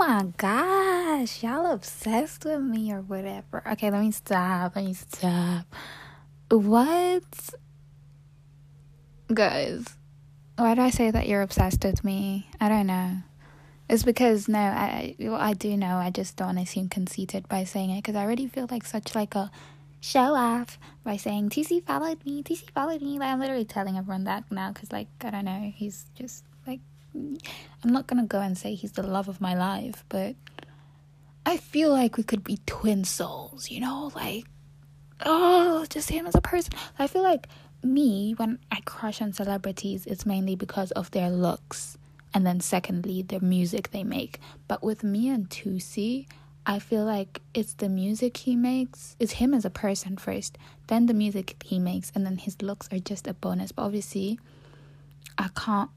my gosh, y'all obsessed with me or whatever. Okay, let me stop. Let me stop. What? Guys, why do I say that you're obsessed with me? I don't know. It's because no, I well, I do know. I just don't want to seem conceited by saying it because I already feel like such like a show off by saying Toosii followed me, Toosii followed me. Like I'm literally telling everyone that now because like I don't know, he's just I'm not gonna go and say he's the love of my life, but I feel like we could be twin souls, you know, like oh, just him as a person. I feel like me when I crush on celebrities, it's mainly because of their looks and then secondly the music they make but with me and Toosii I feel like it's the music he makes it's him as a person first then the music he makes and then his looks are just a bonus but obviously I can't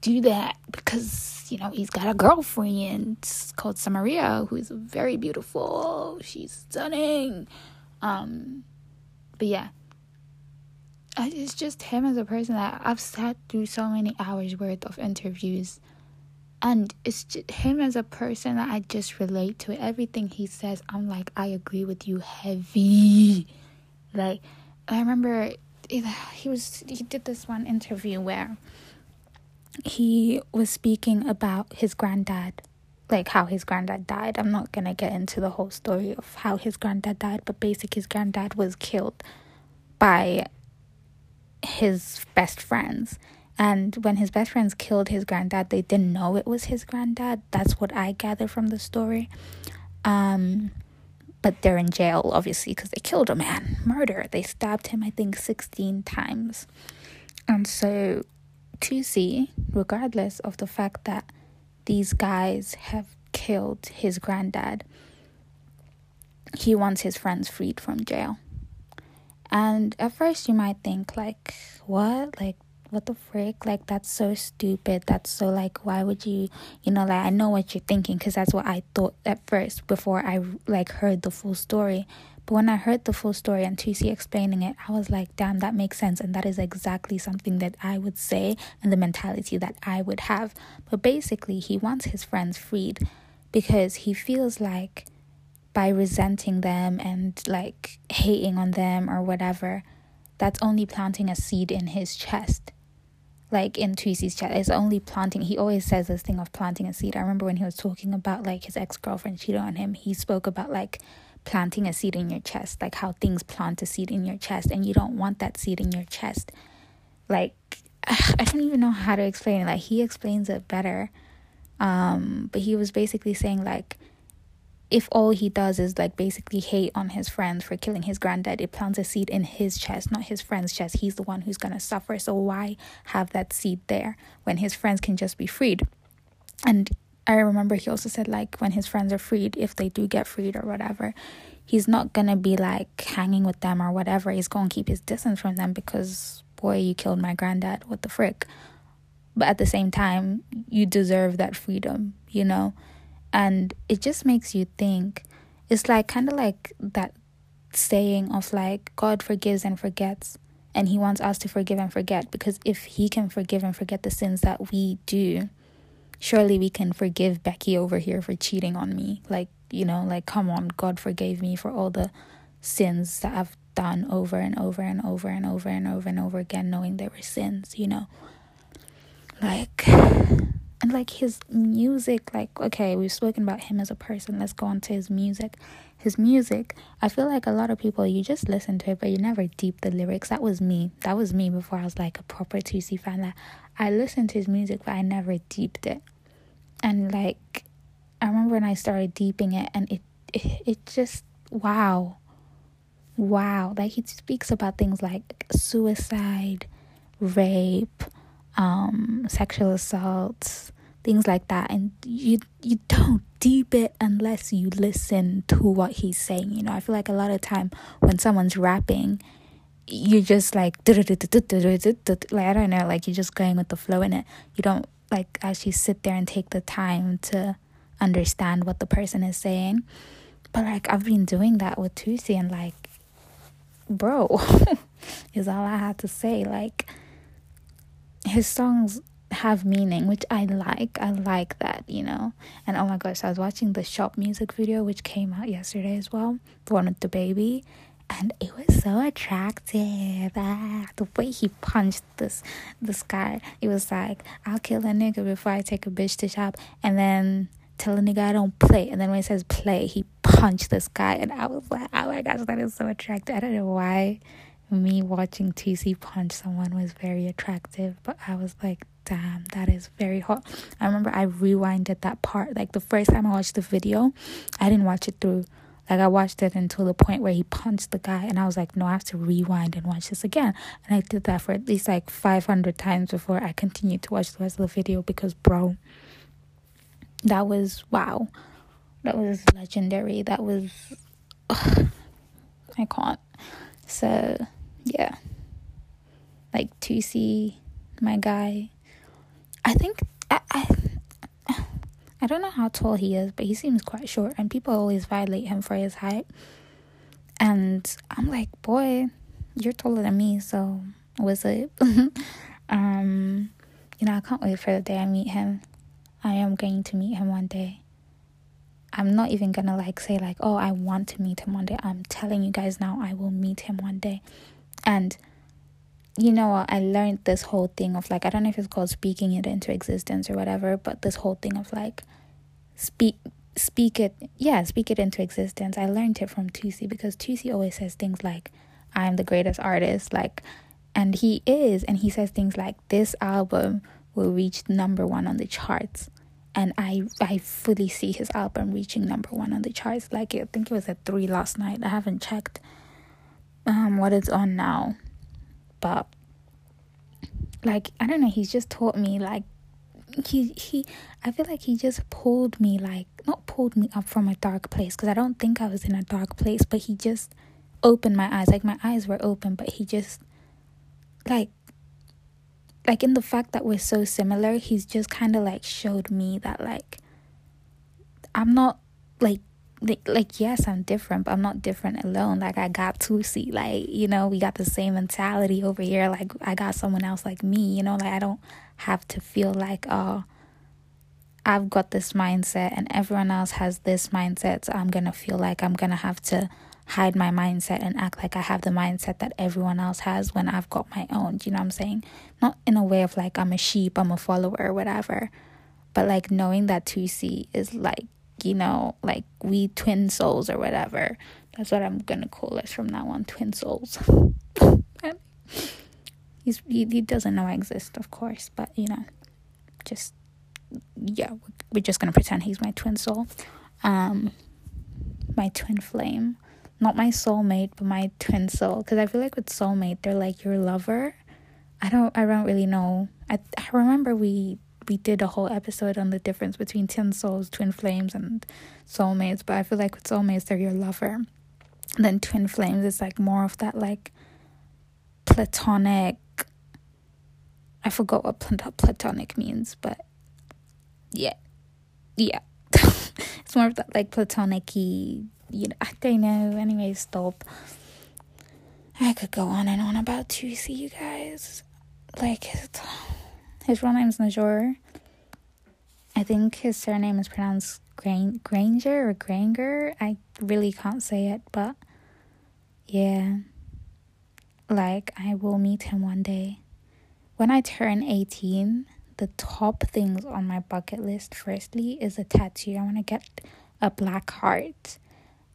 do that because you know he's got a girlfriend called Samaria who is very beautiful. She's stunning. Um but yeah. It's just him as a person that I've sat through so many hours worth of interviews. And it's just him as a person that I just relate to everything he says. I'm like I agree with you heavy. Like I remember he was he did this one interview where he was speaking about his granddad like how his granddad died I'm not gonna get into the whole story of how his granddad died but basically his granddad was killed by his best friends. And when his best friends killed his granddad, they didn't know it was his granddad. That's what I gather from the story. Um, but they're in jail, obviously, because they killed a man. Murder. They stabbed him, I think, 16 times. And so, Toosii, regardless of the fact that these guys have killed his granddad, he wants his friends freed from jail. And at first, you might think, like, what? Like, what the frick? Like, that's so stupid. That's so, like, why would you, you know, like, I know what you're thinking because that's what I thought at first before I, like, heard the full story. But when I heard the full story and Toosii explaining it, I was like, damn, that makes sense. And that is exactly something that I would say and the mentality that I would have. But basically, he wants his friends freed because he feels like by resenting them and like hating on them or whatever, that's only planting a seed in his chest. Like in Tracy's chest, it's only planting. He always says this thing of planting a seed. I remember when he was talking about like his ex girlfriend cheating on him, he spoke about like planting a seed in your chest, like how things plant a seed in your chest, and you don't want that seed in your chest. Like, I don't even know how to explain it. Like, he explains it better. Um, but he was basically saying, like, if all he does is like basically hate on his friends for killing his granddad, it plants a seed in his chest, not his friend's chest. He's the one who's gonna suffer. So why have that seed there when his friends can just be freed? And I remember he also said like when his friends are freed, if they do get freed or whatever, he's not gonna be like hanging with them or whatever. He's gonna keep his distance from them because boy, you killed my granddad. What the frick? But at the same time, you deserve that freedom, you know? and it just makes you think it's like kind of like that saying of like god forgives and forgets and he wants us to forgive and forget because if he can forgive and forget the sins that we do surely we can forgive becky over here for cheating on me. Like you know like come on god forgave me for all the sins that i've done over and over and over and over and over and over again knowing they were sins you know. Like and like his music like okay we've spoken about him as a person. Let's go on to his music. His music i feel like a lot of people you just listen to it but you never deep the lyrics. That was me. That was me before i was like a proper Toosii fan. Like i listened to his music but i never deeped it and like i remember when i started deeping it and it it, it just wow wow like he speaks about things like suicide rape um, sexual assaults, things like that. And you you don't deep it unless you listen to what he's saying. You know, I feel like a lot of time when someone's rapping, you're just like like I don't know, like you're just going with the flow in it. You don't like actually sit there and take the time to understand what the person is saying. But like I've been doing that with Toosii and like bro is all I had to say. Like his songs have meaning, which I like. I like that, you know. And oh my gosh, I was watching the shop music video which came out yesterday as well, the one with DaBaby, and it was so attractive. Ah, the way he punched this this guy, it was like I'll kill a nigga before I take a bitch to shop, and then tell a nigga I don't play, and then when he says play, he punched this guy, and I was like, oh my gosh, that is so attractive. I don't know why me watching Toosii punch someone was very attractive, but I was like, damn, that is very hot. I remember I rewinded that part. Like the first time I watched the video, I didn't watch it through. Like I watched it until the point where he punched the guy, and I was like, no, I have to rewind and watch this again. And I did that for at least like 500 times before I continued to watch the rest of the video because, bro, that was wow. That was legendary. That was. Ugh, I can't. So yeah. Like Toosii my guy. I think I, I I don't know how tall he is, but he seems quite short and people always violate him for his height. And I'm like, boy, you're taller than me, so what's up? um, you know, I can't wait for the day I meet him. I am going to meet him one day. I'm not even gonna like say like, oh, I want to meet him one day. I'm telling you guys now, I will meet him one day. And you know? I learned this whole thing of like, I don't know if it's called speaking it into existence or whatever, but this whole thing of like, speak speak it yeah speak it into existence. I learned it from Toosii because Toosii always says things like i'm the greatest artist like and he is and he says things like this album will reach number one on the charts and i i fully see his album reaching number one on the charts. Like i think it was at three last night. I haven't checked um what it's on now but like I don't know he's just taught me like he he I feel like he just pulled me like not pulled me up from a dark place because I don't think I was in a dark place but he just opened my eyes. Like my eyes were open but he just like like in the fact that we're so similar he's just kind of like showed me that like I'm not like like yes i'm different but i'm not different alone. Like i got Toosii like you know we got the same mentality over here. Like i got someone else like me you know? Like i don't have to feel like oh i've got this mindset and everyone else has this mindset so i'm gonna feel like i'm gonna have to hide my mindset and act like i have the mindset that everyone else has when i've got my own do you know what i'm saying? Not in a way of like i'm a sheep i'm a follower or whatever but like knowing that Toosii is like you know, like we twin souls or whatever. That's what I'm gonna call us from now on, twin souls. He's he, he doesn't know I exist, of course, but you know, just yeah, we're just gonna pretend he's my twin soul, um, my twin flame, not my soulmate, but my twin soul. Because I feel like with soulmate, they're like your lover. I don't, I don't really know. I I remember we we did a whole episode on the difference between twin souls, twin flames, and soulmates. But I feel like with soulmates, they're your lover. And then twin flames is like more of that like platonic. I forgot what platonic means, but yeah, yeah. it's more of that like platonic you know, I don't know. Anyway, stop. I could go on and on about Toosii, you guys. Like, it's his real name is Najor. I think his surname is pronounced Granger or Granger. I really can't say it, but yeah. Like, I will meet him one day. When I turn 18, the top things on my bucket list, firstly, is a tattoo. I want to get a black heart.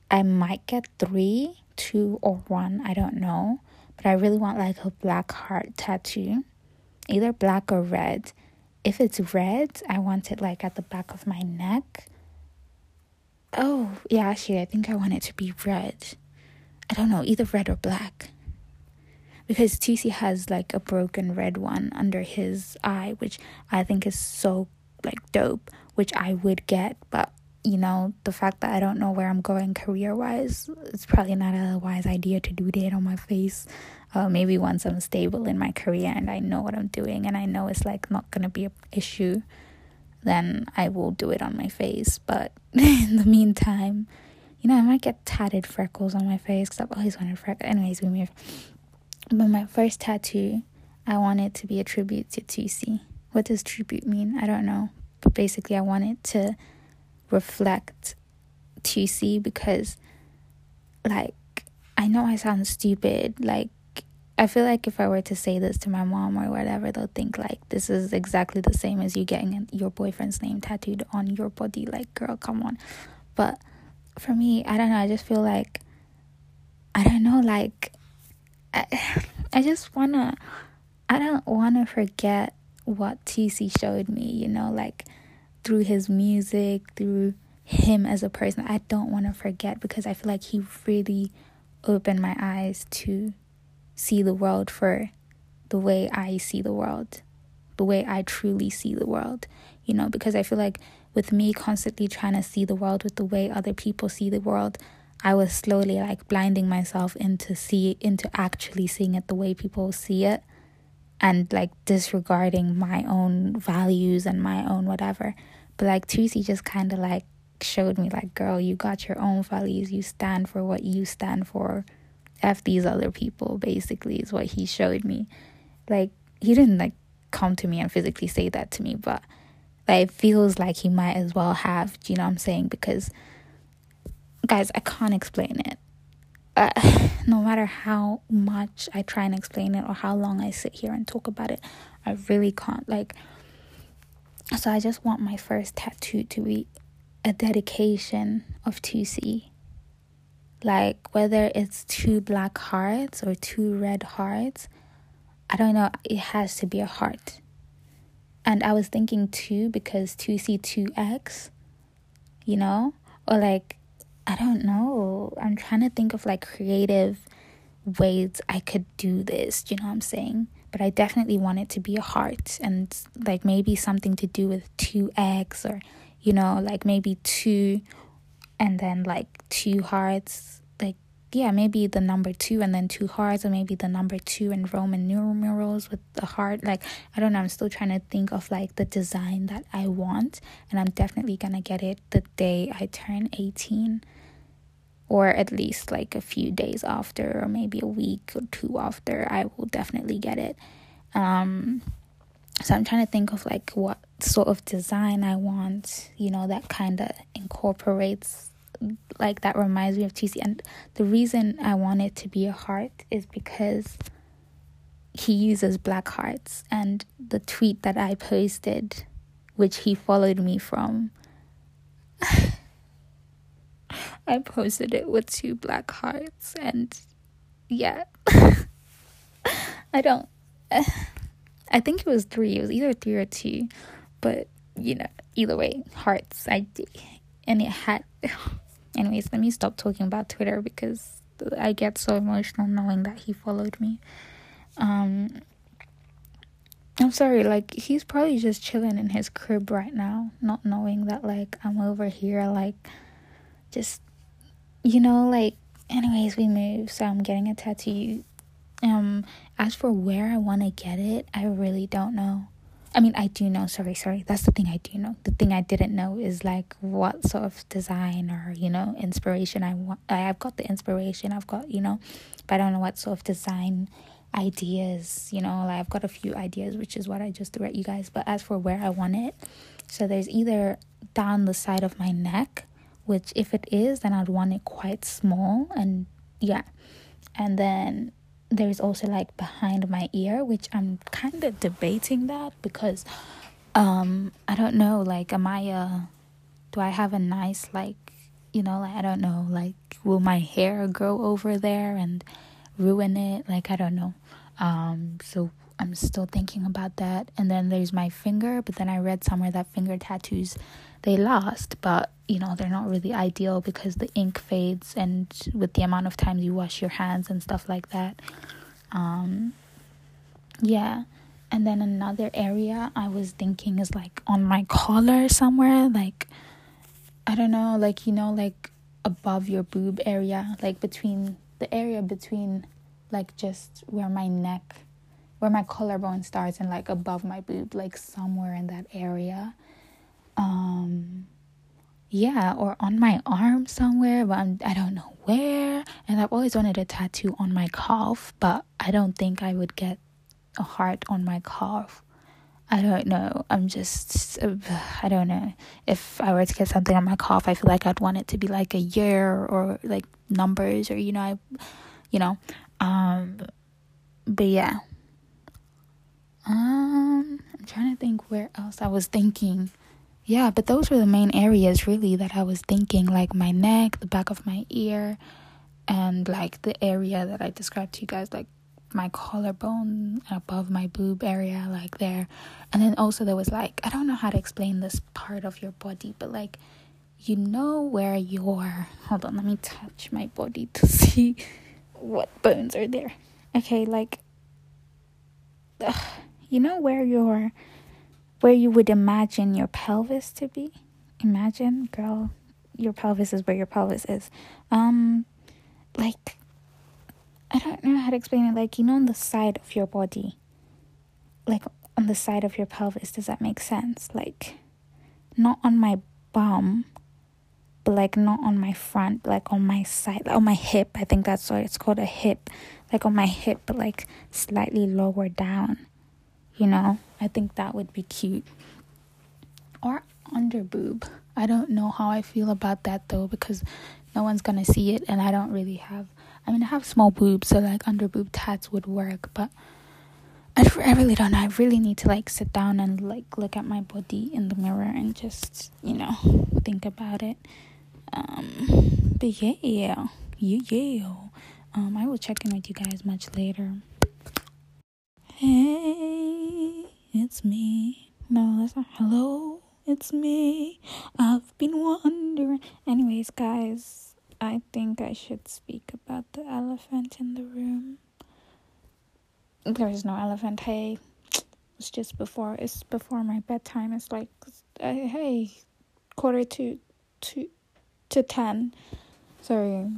I might get three, two, or one. I don't know. But I really want like a black heart tattoo either black or red. If it's red, I want it like at the back of my neck. Oh, yeah, actually, I think I want it to be red. I don't know, either red or black. Because Toosii has like a broken red one under his eye, which I think is so like dope, which I would get, but you know, the fact that I don't know where I'm going career wise, it's probably not a wise idea to do that on my face. Uh, maybe once I'm stable in my career and I know what I'm doing and I know it's like not gonna be an issue, then I will do it on my face. But in the meantime, you know, I might get tatted freckles on my face because I've always wanted freckles. Anyways, we move. But my first tattoo, I want it to be a tribute to Toosii what does tribute mean? I don't know. But basically, I wanted to reflect Toosii because, like, I know I sound stupid. Like, I feel like if I were to say this to my mom or whatever, they'll think like this is exactly the same as you getting your boyfriend's name tattooed on your body. Like, girl, come on. But for me, I don't know. I just feel like I don't know. Like, I, I just wanna. I don't wanna forget what Toosii showed me. You know, like through his music, through him as a person. I don't want to forget because I feel like he really opened my eyes to see the world for the way I see the world, the way I truly see the world, you know, because I feel like with me constantly trying to see the world with the way other people see the world, I was slowly like blinding myself into see into actually seeing it the way people see it and like disregarding my own values and my own whatever. But like Tracy just kind of like showed me like girl, you got your own values. You stand for what you stand for F these other people, basically, is what he showed me. Like, he didn't like come to me and physically say that to me, but like, it feels like he might as well have. Do you know what I'm saying? Because, guys, I can't explain it. Uh, no matter how much I try and explain it or how long I sit here and talk about it, I really can't. Like, so I just want my first tattoo to be a dedication of Toosii like whether it's two black hearts or two red hearts, I don't know, it has to be a heart. And I was thinking two because Toosii2x, you know? Or like, I don't know. I'm trying to think of like creative ways I could do this. Do you know what I'm saying? But I definitely want it to be a heart and like maybe something to do with two eggs or, you know, like maybe two and then like two hearts. Like yeah maybe the number two and then two hearts or maybe the number two in roman numerals with the heart. Like i don't know i'm still trying to think of like the design that i want and i'm definitely gonna get it the day i turn 18 or at least like a few days after or maybe a week or two after i will definitely get it um so i'm trying to think of like what sort of design i want you know that kind of incorporates like that reminds me of Toosii. And the reason I want it to be a heart is because he uses black hearts. And the tweet that I posted, which he followed me from, I posted it with two black hearts. And yeah, I don't. I think it was three. It was either three or two, but you know, either way, hearts. I did, and it had Anyways, let me stop talking about Twitter because I get so emotional knowing that he followed me. Um, I'm sorry, like he's probably just chilling in his crib right now, not knowing that like I'm over here, like just you know, like anyways, we move, so I'm getting a tattoo. Um, as for where I want to get it, I really don't know. I mean, I do know, sorry, sorry. That's the thing I do know. The thing I didn't know is like what sort of design or, you know, inspiration I want. I've got the inspiration, I've got, you know, but I don't know what sort of design ideas, you know, like I've got a few ideas, which is what I just threw at you guys. But as for where I want it, so there's either down the side of my neck, which if it is, then I'd want it quite small and yeah. And then there's also like behind my ear which i'm kind of debating that because um i don't know like am i uh do i have a nice like you know like i don't know like will my hair grow over there and ruin it? Like i don't know. Um so i'm still thinking about that. And then there's my finger but then i read somewhere that finger tattoos they last but you know they're not really ideal because the ink fades and with the amount of times you wash your hands and stuff like that. Um yeah. And then another area i was thinking is like on my collar somewhere like i don't know like you know like above your boob area like between the area between like just where my neck where my collarbone starts and like above my boob like somewhere in that area. Um yeah or on my arm somewhere but I'm, i don't know where and i've always wanted a tattoo on my calf but i don't think i would get a heart on my calf I don't know. I'm just, I don't know. If I were to get something on my calf, I feel like I'd want it to be like a year or like numbers or, you know, I, you know. Um, but yeah. Um, I'm trying to think where else I was thinking. Yeah, but those were the main areas really that I was thinking like my neck, the back of my ear, and like the area that I described to you guys, like my collarbone above my boob area, like there. And then also there was like, I don't know how to explain this part of your body, but like, you know where your. Hold on, let me touch my body to see what bones are there. Okay, like, ugh, you know where your. Where you would imagine your pelvis to be? Imagine, girl, your pelvis is where your pelvis is. Um, like I don't know how to explain it. Like, you know, on the side of your body, like on the side of your pelvis, does that make sense? Like, not on my bum, but like not on my front, like on my side, on my hip. I think that's what it's called a hip. Like on my hip, but like slightly lower down. You know, I think that would be cute. Or under boob. I don't know how I feel about that though because no one's gonna see it and I don't really have I mean, I have small boobs, so like under boob tats would work, but I, I really don't know. I really need to like sit down and like look at my body in the mirror and just, you know, think about it. Um, but yeah, yeah, yeah. Um, I will check in with you guys much later. Hey, it's me. No, that's not. Hello, it's me. I've been wondering. Anyways, guys I think I should speak about the elephant in the room. There is no elephant. Hey, it's just before. It's before my bedtime. It's like, uh, hey, quarter to to to ten. Sorry,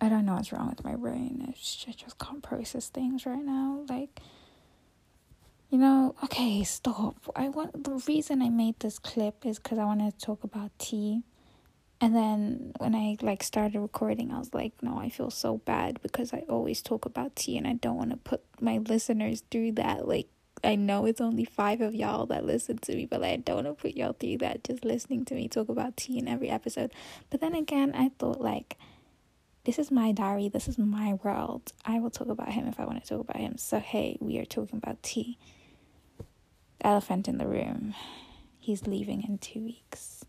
I don't know what's wrong with my brain. It's, I just can't process things right now. Like, you know, okay, stop. I want the reason I made this clip is because I wanted to talk about tea and then when I like started recording, I was like, no, I feel so bad because I always talk about tea and I don't want to put my listeners through that. Like, I know it's only five of y'all that listen to me, but I don't want to put y'all through that just listening to me talk about tea in every episode. But then again, I thought like, this is my diary, this is my world. I will talk about him if I want to talk about him. So, hey, we are talking about tea. Elephant in the room. He's leaving in two weeks.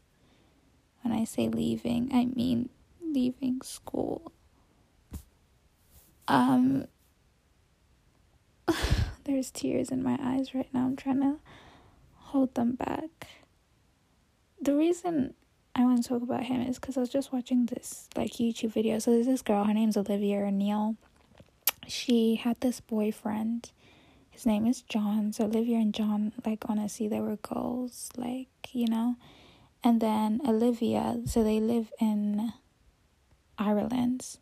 When I say leaving, I mean leaving school. Um, there's tears in my eyes right now. I'm trying to hold them back. The reason I want to talk about him is because I was just watching this like YouTube video. So there's this girl, her name's Olivia Neal. She had this boyfriend. His name is John. So Olivia and John, like honestly, they were goals. Like, you know and then Olivia, so they live in Ireland.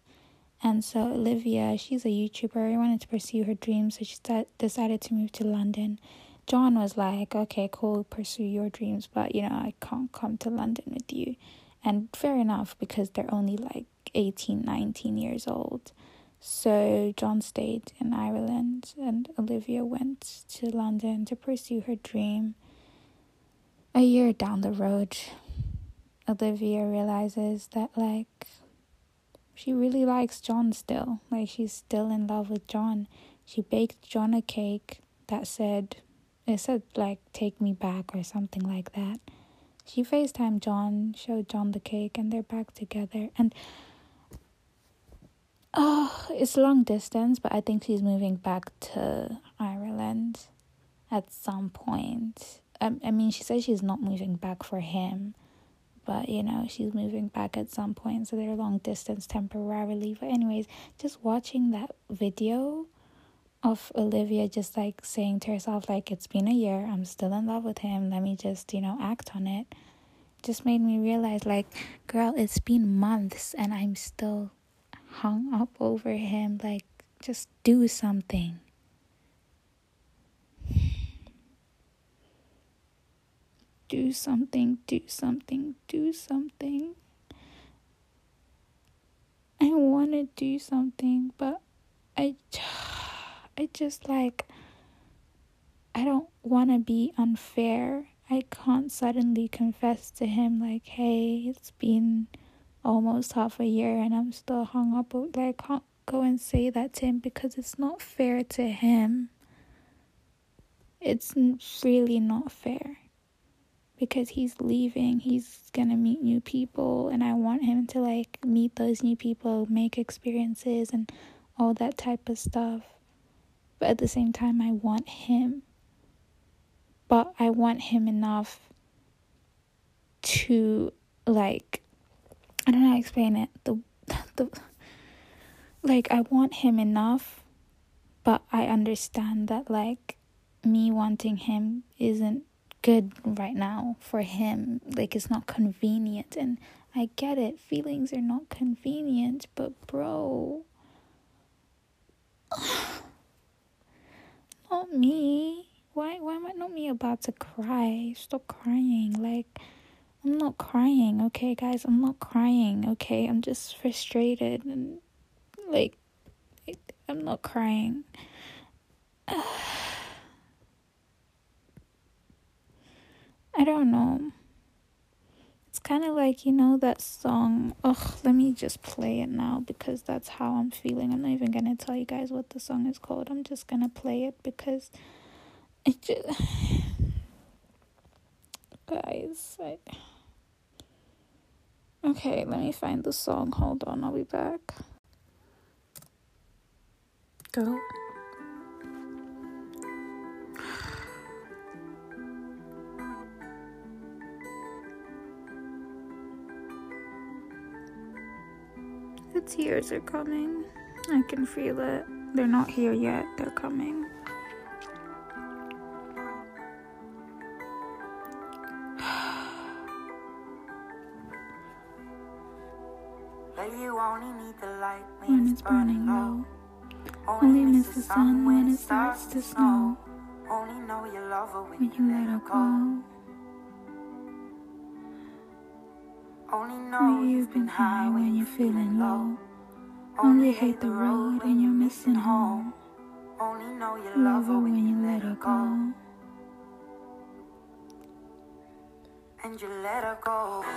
And so Olivia, she's a YouTuber, wanted to pursue her dreams, so she decided to move to London. John was like, okay, cool, pursue your dreams, but you know, I can't come to London with you. And fair enough, because they're only like 18, 19 years old. So John stayed in Ireland, and Olivia went to London to pursue her dream. A year down the road, Olivia realizes that, like, she really likes John still. Like, she's still in love with John. She baked John a cake that said, it said, like, take me back or something like that. She FaceTimed John, showed John the cake, and they're back together. And, oh, it's long distance, but I think she's moving back to Ireland at some point. I, I mean, she says she's not moving back for him, but you know, she's moving back at some point, so they're long distance temporarily. But, anyways, just watching that video of Olivia just like saying to herself, like, it's been a year, I'm still in love with him, let me just, you know, act on it, just made me realize, like, girl, it's been months and I'm still hung up over him. Like, just do something. do something, do something, do something. I want to do something, but I, I just like, I don't want to be unfair. I can't suddenly confess to him, like, hey, it's been almost half a year and I'm still hung up. Like, I can't go and say that to him because it's not fair to him. It's really not fair because he's leaving. He's gonna meet new people, and I want him to like meet those new people, make experiences, and all that type of stuff. But at the same time, I want him. But I want him enough to like I don't know how to explain it. The the like I want him enough, but I understand that like me wanting him isn't good right now for him. Like it's not convenient and I get it. Feelings are not convenient, but bro, not me. Why why am I not me about to cry? Stop crying. Like I'm not crying, okay guys? I'm not crying, okay? I'm just frustrated and like I'm not crying. I don't know. Kind of like, you know, that song. Ugh, let me just play it now because that's how I'm feeling. I'm not even going to tell you guys what the song is called. I'm just going to play it because it just. guys, I. Okay, let me find the song. Hold on, I'll be back. Go. The tears are coming. I can feel it. They're not here yet, they're coming. when it's burning low. Only miss the sun when it starts to snow. Only know you love her when you let her go. Only know you've been high when you're feeling low. Only hate the road and you're missing home. Only know you love her when you let her go. And you let her go.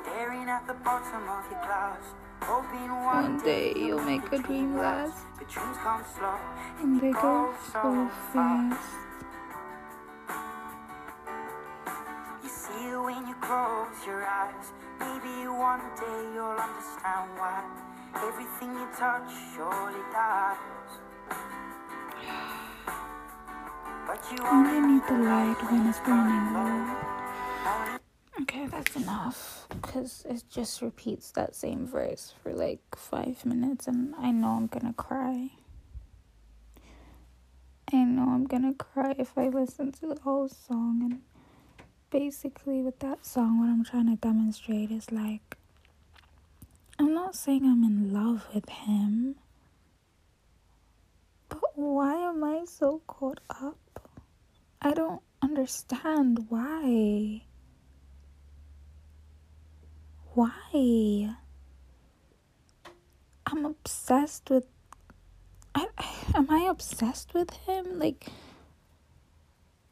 Staring at the bottom of your glass. One, day you'll make a dream last. The dreams come slow and they go so fast. You see it when you close your eyes. Maybe one day you'll understand why everything you touch surely dies. But you only need the light when it's burning low. Okay, that's enough because it just repeats that same verse for like five minutes, and I know I'm gonna cry. I know I'm gonna cry if I listen to the whole song. And basically, with that song, what I'm trying to demonstrate is like, I'm not saying I'm in love with him, but why am I so caught up? I don't understand why. Why? I'm obsessed with. I, am I obsessed with him? Like,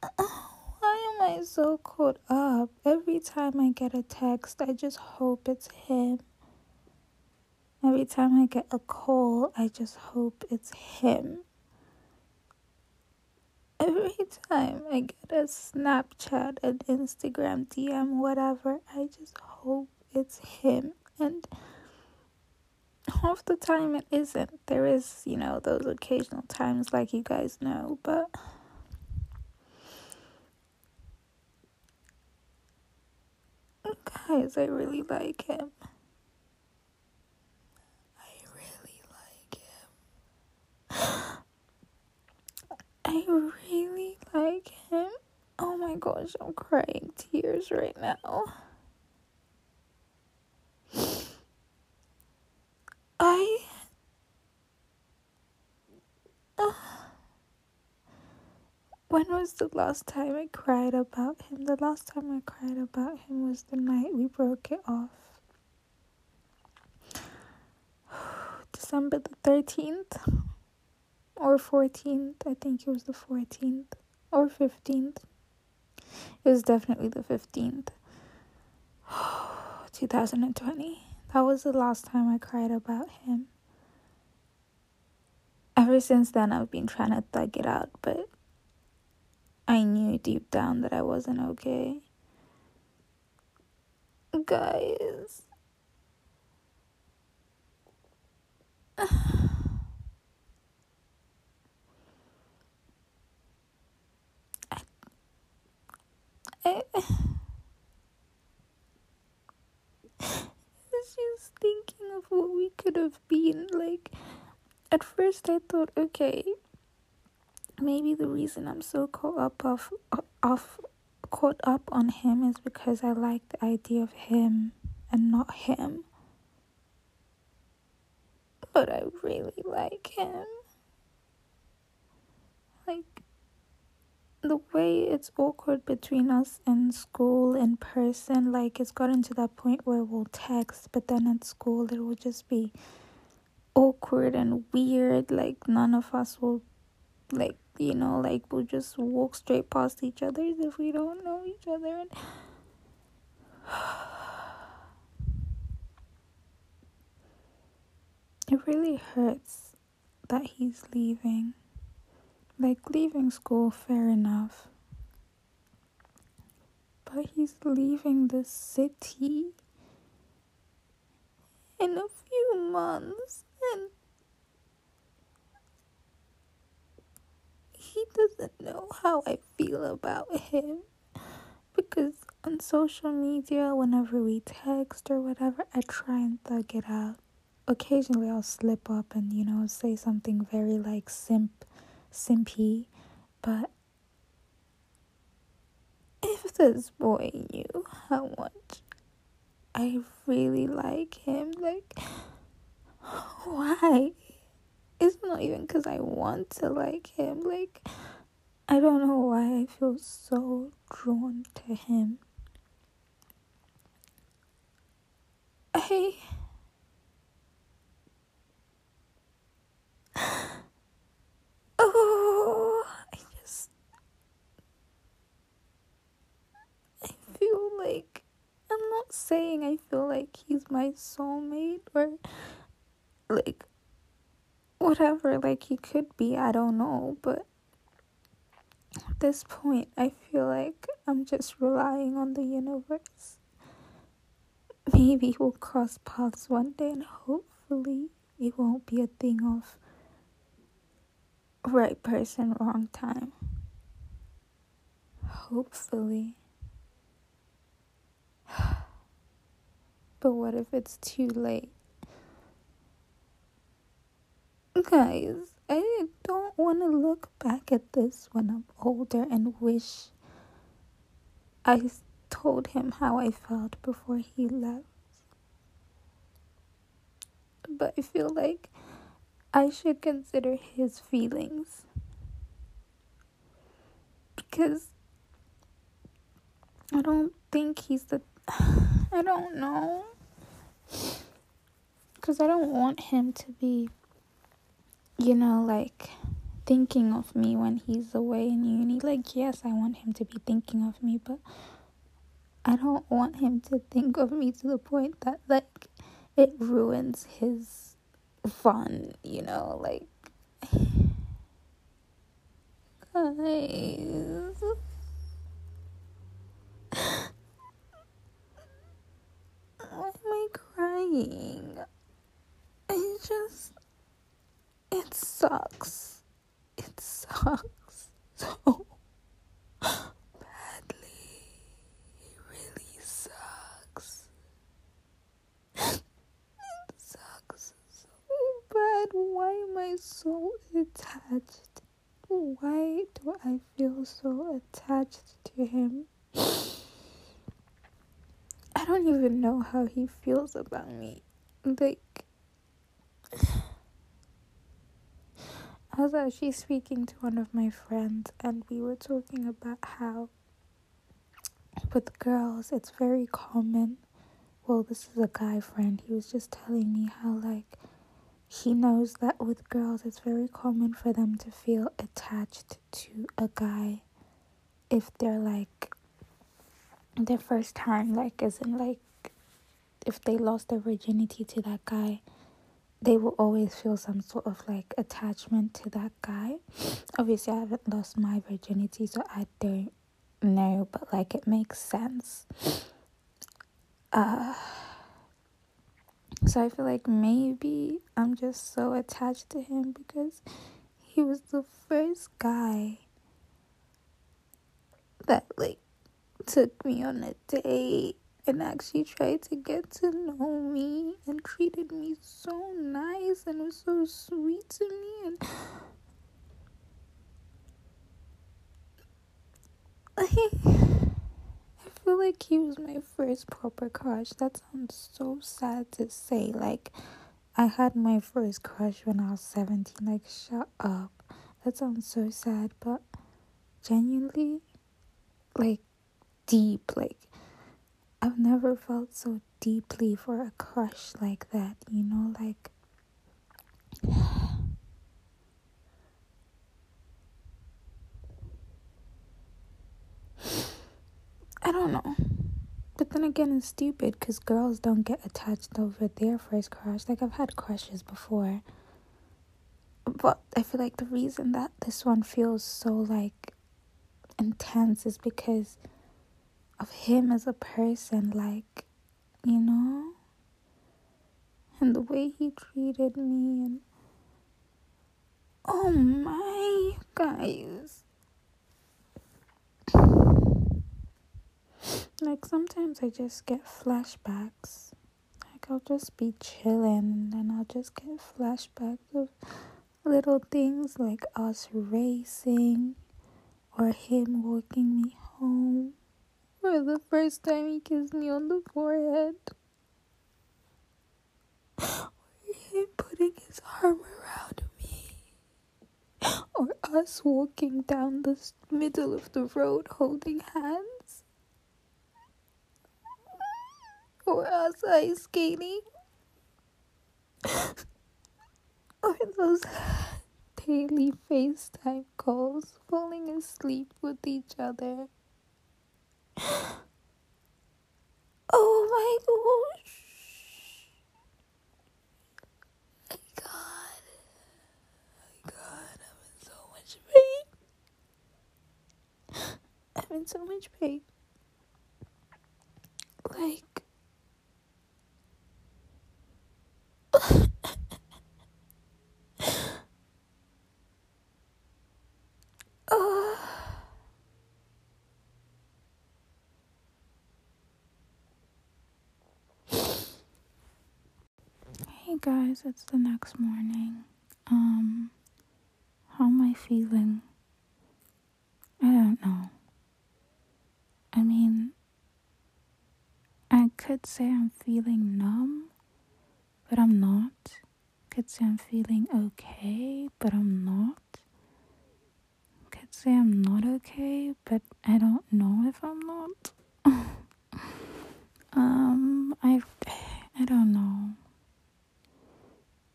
why am I so caught up? Every time I get a text, I just hope it's him. Every time I get a call, I just hope it's him. Every time I get a Snapchat, an Instagram DM, whatever, I just hope it's him and half the time it isn't. There is you know those occasional times like you guys know but guys i really like him. I really like him. I really like him. Oh my gosh i'm crying tears right now I. Uh, when was the last time I cried about him? The last time I cried about him was the night we broke it off. December the 13th or 14th. I think it was the 14th or 15th. It was definitely the 15th. 2020. That was the last time I cried about him. Ever since then, I've been trying to thug it out, but I knew deep down that I wasn't okay. Guys. I, I was just thinking of what we could have been. Like, at first I thought, okay, maybe the reason I'm so caught up of off caught up on him is because I like the idea of him and not him. But I really like him. Like the way it's awkward between us in school in person, like it's gotten to that point where we'll text, but then at school it will just be awkward and weird. Like none of us will like you know, like we'll just walk straight past each other if we don't know each other. And it really hurts that he's leaving. Like, leaving school, fair enough. But he's leaving the city in a few months. And he doesn't know how I feel about him because on social media, whenever we text or whatever, I try and thug it out. Occasionally, I'll slip up and you know say something very like simp, simpy, but if this boy knew how much I really like him, like, why? it's not even because I want to like him. Like, I don't know why I feel so drawn to him. I. Oh, I just. I feel like. I'm not saying I feel like he's my soulmate or. Like, whatever like he could be i don't know but at this point i feel like i'm just relying on the universe maybe we'll cross paths one day and hopefully it won't be a thing of right person wrong time. Hopefully. But what if it's too late? Guys, I don't want to look back at this when I'm older and wish I told him how I felt before he left. But I feel like I should consider his feelings. Because I don't think he's the. I don't know. Because I don't want him to be you know, like thinking of me when he's away in uni. Like, yes, I want him to be thinking of me, but I don't want him to think of me to the point that, like, it ruins his fun, you know? Like, guys. Why am I crying? I just it sucks. It sucks so badly. It really sucks. It sucks so bad. Why am I so attached? Why do I feel so attached to him? I don't even know how he feels about me. Like, I was actually speaking to one of my friends, and we were talking about how with girls it's very common. Well, this is a guy friend. He was just telling me how, like, he knows that with girls it's very common for them to feel attached to a guy if they're like their first time, like, isn't like if they lost their virginity to that guy they will always feel some sort of like attachment to that guy. Obviously, I haven't lost my virginity, so I don't know, but like it makes sense. Uh, so I feel like maybe I'm just so attached to him because he was the first guy that like took me on a date and actually tried to get to know me and treated me so nice and was so sweet to me and feel like he was my first proper crush. That sounds so sad to say. Like I had my first crush when I was 17. Like shut up. That sounds so sad, but genuinely like deep like I've never felt so deeply for a crush like that, you know, like I don't know. But then again, it's stupid because girls don't get attached over their first crush. Like, I've had crushes before. But I feel like the reason that this one feels so, like, intense is because of him as a person, like, you know? And the way he treated me, and oh my, guys. Like, sometimes I just get flashbacks. Like, I'll just be chilling, and I'll just get flashbacks of little things like us racing or him walking me home for the first time he kissed me on the forehead. Or him putting his arm around me. Or us walking down the middle of the road holding hands. Or us ice skating. or those daily FaceTime calls, falling asleep with each other. Oh my gosh. My God. My God, I'm in so much pain. I'm in so much pain. Like, guys, it's the next morning. Um, how am I feeling? I don't know. I mean, I could say I'm feeling numb, but I'm not. Could say I'm feeling okay, but I'm not. Could say I'm not okay, but I don't know if I'm not. um, I, I don't know.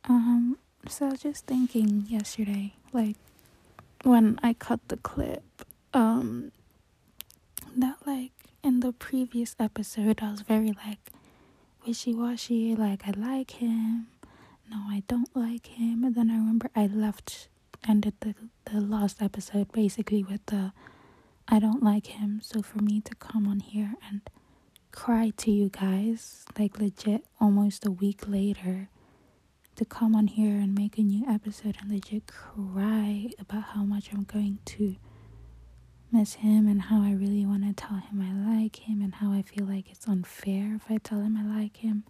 Um, so I was just thinking yesterday, like when I cut the clip, um, that like in the previous episode, I was very like wishy washy, like I like him, no, I don't like him, and then I remember I left, ended the the last episode basically with the I don't like him. So for me to come on here and cry to you guys, like legit, almost a week later to come on here and make a new episode and legit cry about how much I'm going to miss him and how I really want to tell him I like him and how I feel like it's unfair if I tell him I like him.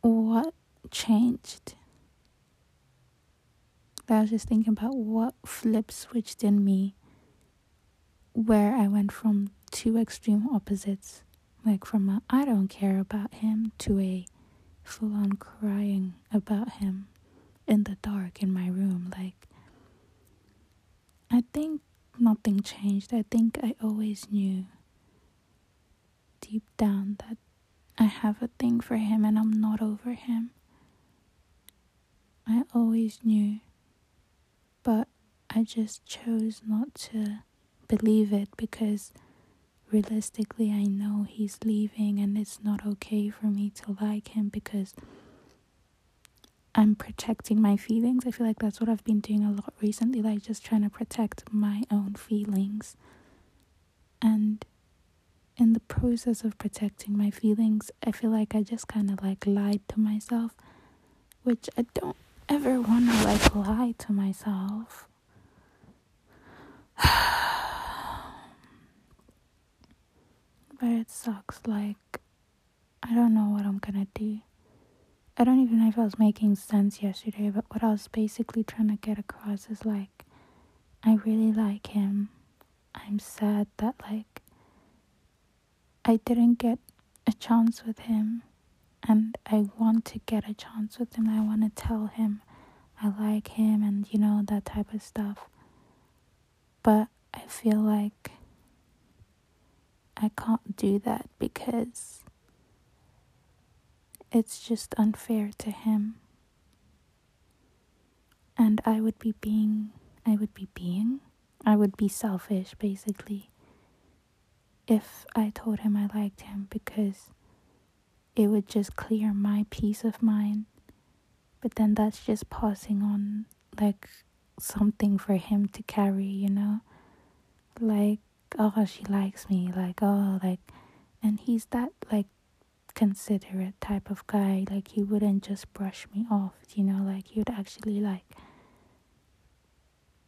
What changed? I was just thinking about what flip switched in me where I went from two extreme opposites, like from a I don't care about him to a full on crying about him in the dark in my room. Like, I think nothing changed. I think I always knew deep down that I have a thing for him and I'm not over him. I always knew, but I just chose not to believe it because realistically, I know he's leaving and it's not okay for me to like him because I'm protecting my feelings. I feel like that's what I've been doing a lot recently, like just trying to protect my own feelings. And in the process of protecting my feelings, I feel like I just kind of like lied to myself, which I don't ever want to like lie to myself. but it sucks. Like, I don't know what I'm gonna do. I don't even know if I was making sense yesterday, but what I was basically trying to get across is like, I really like him. I'm sad that, like, I didn't get a chance with him, and I want to get a chance with him. I want to tell him I like him and, you know, that type of stuff. But I feel like I can't do that because it's just unfair to him. And I would be being, I would be being, I would be selfish basically if I told him I liked him because it would just clear my peace of mind. But then that's just passing on like something for him to carry, you know? Like oh she likes me like oh like and he's that like considerate type of guy. Like he wouldn't just brush me off you know? Like he would actually like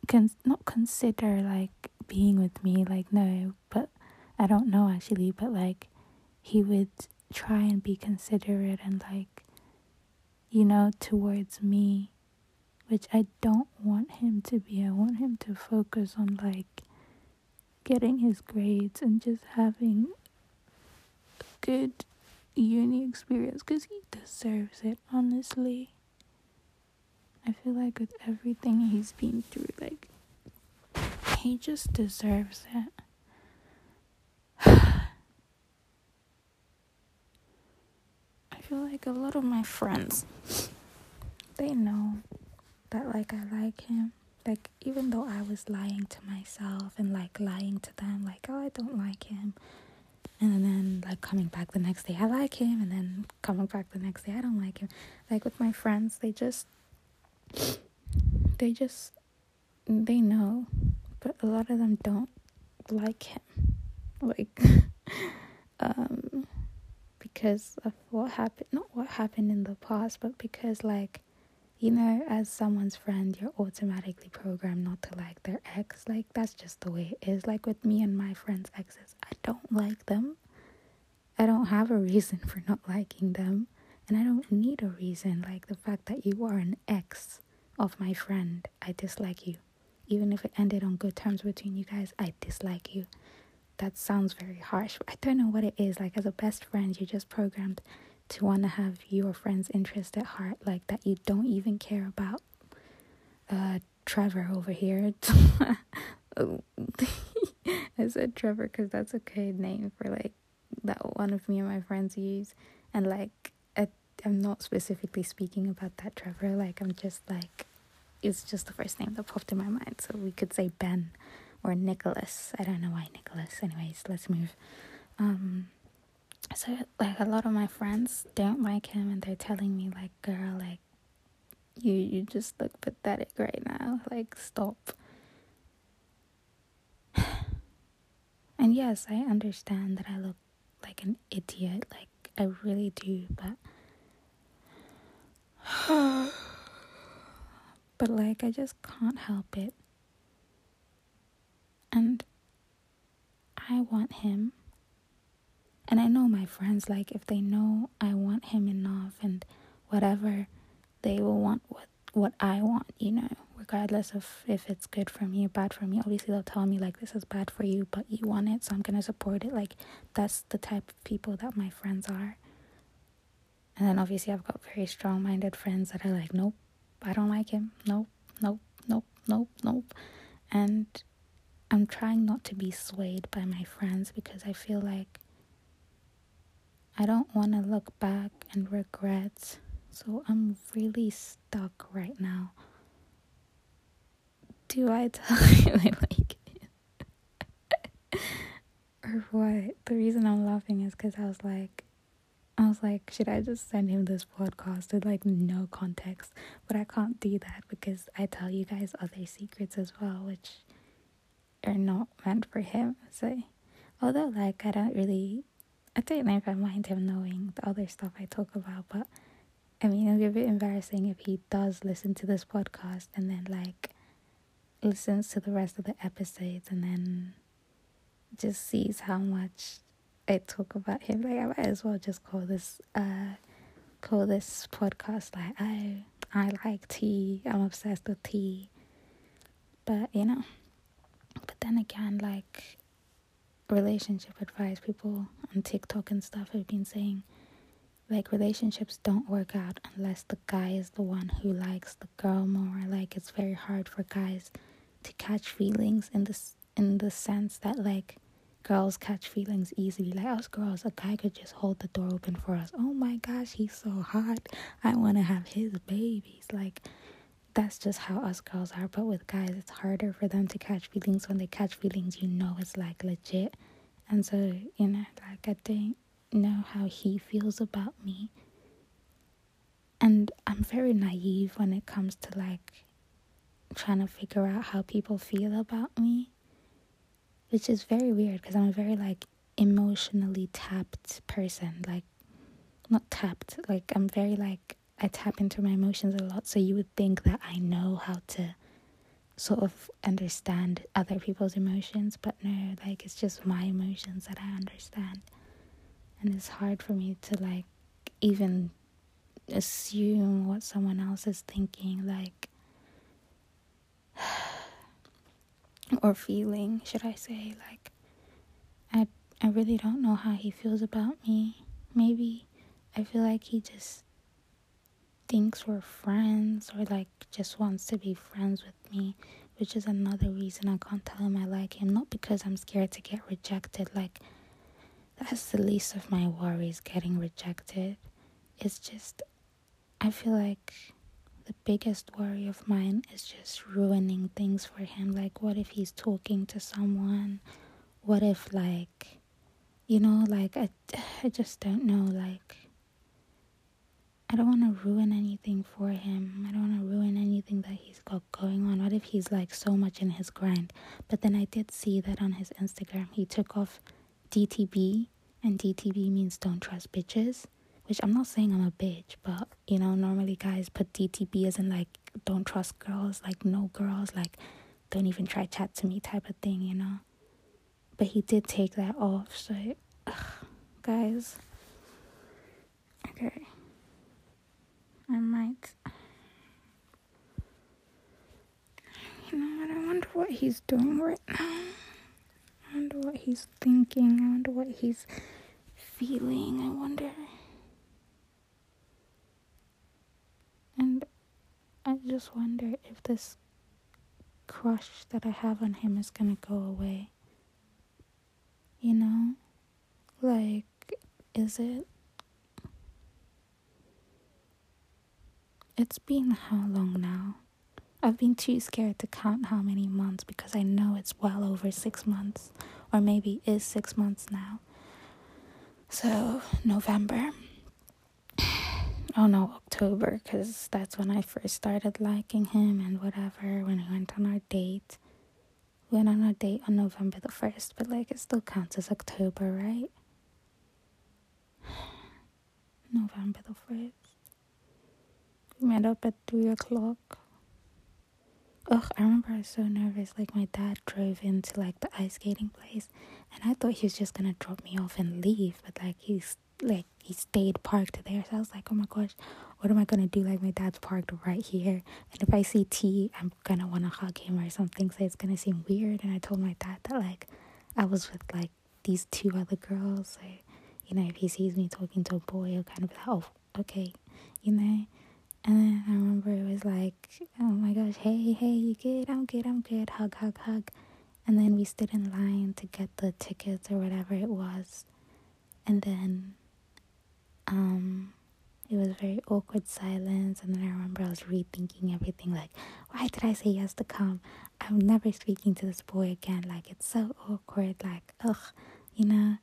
can not consider like being with me like no but i don't know actually but like he would try and be considerate and like you know towards me which i don't want him to be. I want him to focus on like getting his grades and just having good uni experience because he deserves it, honestly. I feel like with everything he's been through, like, he just deserves it. I feel like a lot of my friends, they know that, like, I like him like even though I was lying to myself and like lying to them like oh I don't like him and then like coming back the next day I like him. And then coming back the next day I don't like him. Like with my friends they just they just they know. But a lot of them don't like him. Like um because of what happened not what happened in the past but because like you know, as someone's friend, you're automatically programmed not to like their ex. Like, that's just the way it is. Like, with me and my friends' exes, I don't like them. I don't have a reason for not liking them. And I don't need a reason. Like, the fact that you are an ex of my friend, I dislike you. Even if it ended on good terms between you guys, I dislike you. That sounds very harsh. I don't know what it is. Like, as a best friend, you're just programmed to want to have your friend's interest at heart, like that you don't even care about. Uh, Trevor over here. I said Trevor because that's a good name for like that one of me and my friends use, and like I, I'm not specifically speaking about that Trevor. Like I'm just like, it's just the first name that popped in my mind. So we could say Ben or Nicholas. I don't know why Nicholas. Anyways, let's move. Um, so like a lot of my friends don't like him and they're telling me like girl like you you just look pathetic right now. Like stop. And yes i understand that i look like an idiot. Like i really do but but like i just can't help it. And i want him and I know my friends, like, if they know I want him enough and whatever, they will want what, what I want, you know, regardless of if it's good for me or bad for me. Obviously, they'll tell me, like, this is bad for you, but you want it, so I'm to support it. Like, that's the type of people that my friends are. And then obviously, I've got very strong minded friends that are like, nope, I don't like him. Nope, nope, nope, nope, nope. And I'm trying not to be swayed by my friends because I feel like I don't want to look back and regret. So I'm really stuck right now. Do I tell you I like it? or what? The reason I'm laughing is because I was like, I was like, should I just send him this podcast with like no context? But I can't do that because I tell you guys other secrets as well, which are not meant for him. So, although like I don't really, I don't know if I mind him knowing the other stuff I talk about, but I mean, it'll be a bit embarrassing if he does listen to this podcast and then like listens to the rest of the episodes and then just sees how much I talk about him. Like I might as well just call this uh call this podcast like I I like tea. I'm obsessed with tea. But you know. But then again, like relationship advice, people on TikTok and stuff have been saying like relationships don't work out unless the guy is the one who likes the girl more. Like it's very hard for guys to catch feelings in this in the sense that like girls catch feelings easily. Like us girls, a guy could just hold the door open for us. Oh my gosh, he's so hot. I want to have his babies. Like, that's just how us girls are. But with guys, it's harder for them to catch feelings. When they catch feelings, you know it's like legit. And so, you know, like, I don't know how he feels about me. And I'm very naive when it comes to like trying to figure out how people feel about me which is very weird because I'm a very like emotionally tapped person. Like, not tapped, like, I'm very like, I tap into my emotions a lot. So you would think that I know how to sort of understand other people's emotions, but no, like, it's just my emotions that I understand. And it's hard for me to like even assume what someone else is thinking. Like, or feeling, should I say. Like, I, I really don't know how he feels about me. Maybe I feel like he just thinks we're friends or like just wants to be friends with me, which is another reason I can't tell him I like him. Not because I'm scared to get rejected, like, that's the least of my worries getting rejected. It's just, I feel like the biggest worry of mine is just ruining things for him. Like, what if he's talking to someone? What if, like, you know, like, I, I just don't know. Like, I don't want to ruin anything for him. I don't want to ruin anything that he's got going on. What if he's like so much in his grind? But then I did see that on his Instagram, he took off DTB, and DTB means don't trust bitches which I'm not saying I'm a bitch, but you know, normally guys put DTB as in like don't trust girls, like no girls, like don't even try chat to me type of thing, you know. But he did take that off, so ugh, guys. Okay. I might you know what, I wonder what he's doing right now. I wonder what he's thinking. I wonder what he's feeling. I wonder And I just wonder if this crush that I have on him is gonna go away. You know? Like, is it? It's been how long now? I've been too scared to count how many months because I know it's well over six months, or maybe is six months now. So, November oh no, October, because that's when I first started liking him and whatever, when we went on our date. We went on our date on November the 1st, but like it still counts as October, right? November the 1st. Met up at 3 o'clock. Ugh, I remember I was so nervous. Like, my dad drove into like the ice skating place, and I thought he was just gonna drop me off and leave, but like, he's like he stayed parked there. So I was like, oh my gosh, what am I gonna do? Like my dad's parked right here, and if I see T, I'm gonna wanna hug him or something. So it's gonna seem weird. And I told my dad that like I was with like these two other girls. So you know, if he sees me talking to a boy, he'll kind of be like, oh, okay, you know. And then I remember it was like, oh my gosh, hey, hey, you good? I'm good, I'm good. Hug, hug, hug. And then we stood in line to get the tickets or whatever it was. And then um it was very awkward silence and then I remember I was rethinking everything like, why did I say yes to come? I'm never speaking to this boy again. Like it's so awkward, like ugh, you know.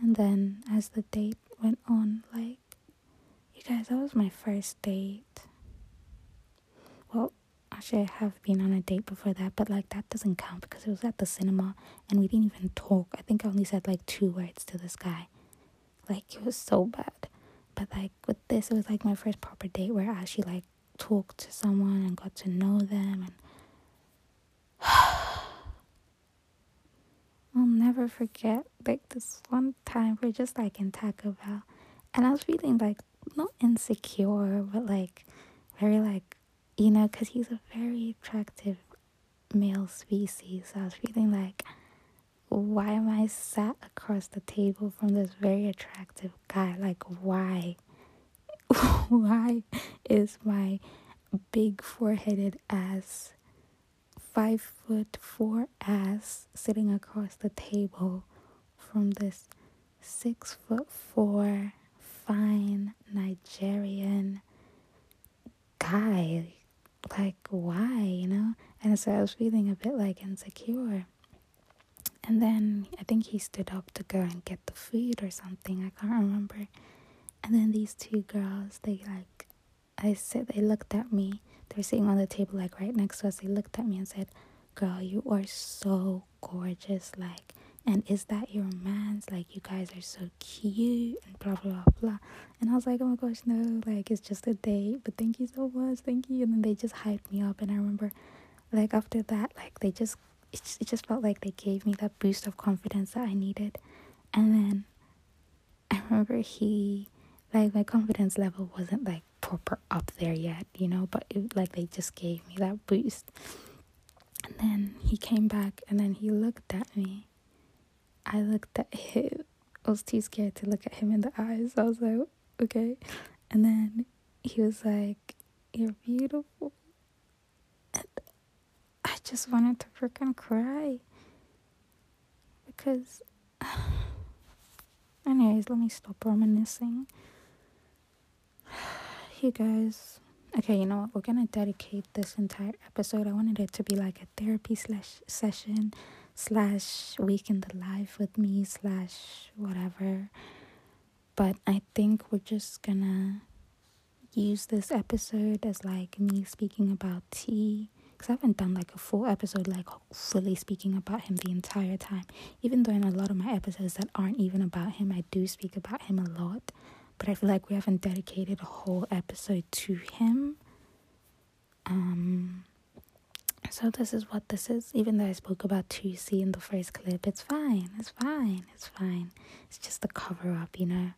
And then as the date went on, like guys, that was my first date. Well, actually, I have been on a date before that, but like that doesn't count because it was at the cinema and we didn't even talk. I think I only said like two words to this guy. Like it was so bad. But like with this, it was like my first proper date where I actually like talked to someone and got to know them and I'll never forget like this one time we're just like in Taco Bell and I was feeling like not insecure, but like very like you know, because he's a very attractive male species. So I was feeling like, why am I sat across the table from this very attractive guy? Like, why? why is my big foreheaded ass, five foot four ass sitting across the table from this six foot four fine Nigerian guy. Like, why, you know? And so I was feeling a bit like insecure. And then I think he stood up to go and get the food or something. I can't remember. And then these two girls, they like, I said, they looked at me. They were sitting on the table, like right next to us. They looked at me and said, Girl, you are so gorgeous. Like, and is that your man's like you guys are so cute and blah blah blah and i was like oh my gosh no like it's just a date but thank you so much thank you. And then they just hyped me up and i remember like after that like they just it just, it just felt like they gave me that boost of confidence that i needed. And then i remember he like my confidence level wasn't like proper up there yet you know but it, like they just gave me that boost. And then he came back and then he looked at me I looked at him. I was too scared to look at him in the eyes. I was like, okay. And then he was like, You're beautiful. And I just wanted to freaking cry. Because, anyways, let me stop reminiscing. You guys, okay, you know what? We're gonna dedicate this entire episode. I wanted it to be like a therapy slash session slash in the life with me slash whatever. But i think we're just gonna use this episode as like me speaking about T because i haven't done like a full episode like fully speaking about him the entire time. Even though in a lot of my episodes that aren't even about him i do speak about him a lot. But i feel like we haven't dedicated a whole episode to him. Um so this is what this is. Even though I spoke about Toosii in the first clip, it's fine. It's fine. It's fine. It's just a cover up, you know?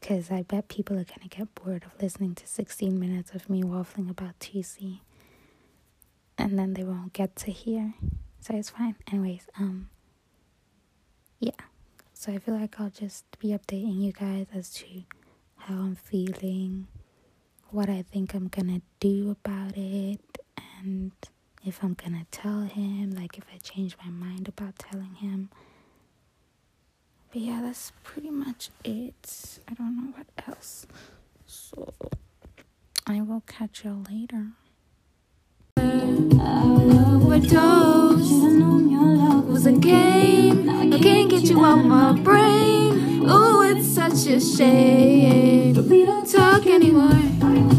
Because I bet people are gonna get bored of listening to 16 minutes of me waffling about Toosii. And then they won't get to hear. So it's fine. Anyways, um yeah. So I feel like I'll just be updating you guys as to how I'm feeling, what I think I'm gonna do about it, and if I'm gonna tell him, like if I change my mind about telling him. But yeah, that's pretty much it. I don't know what else. So I will catch you later. was a game. I can't get you out my brain. Oh, it's such a shame. We don't talk anymore.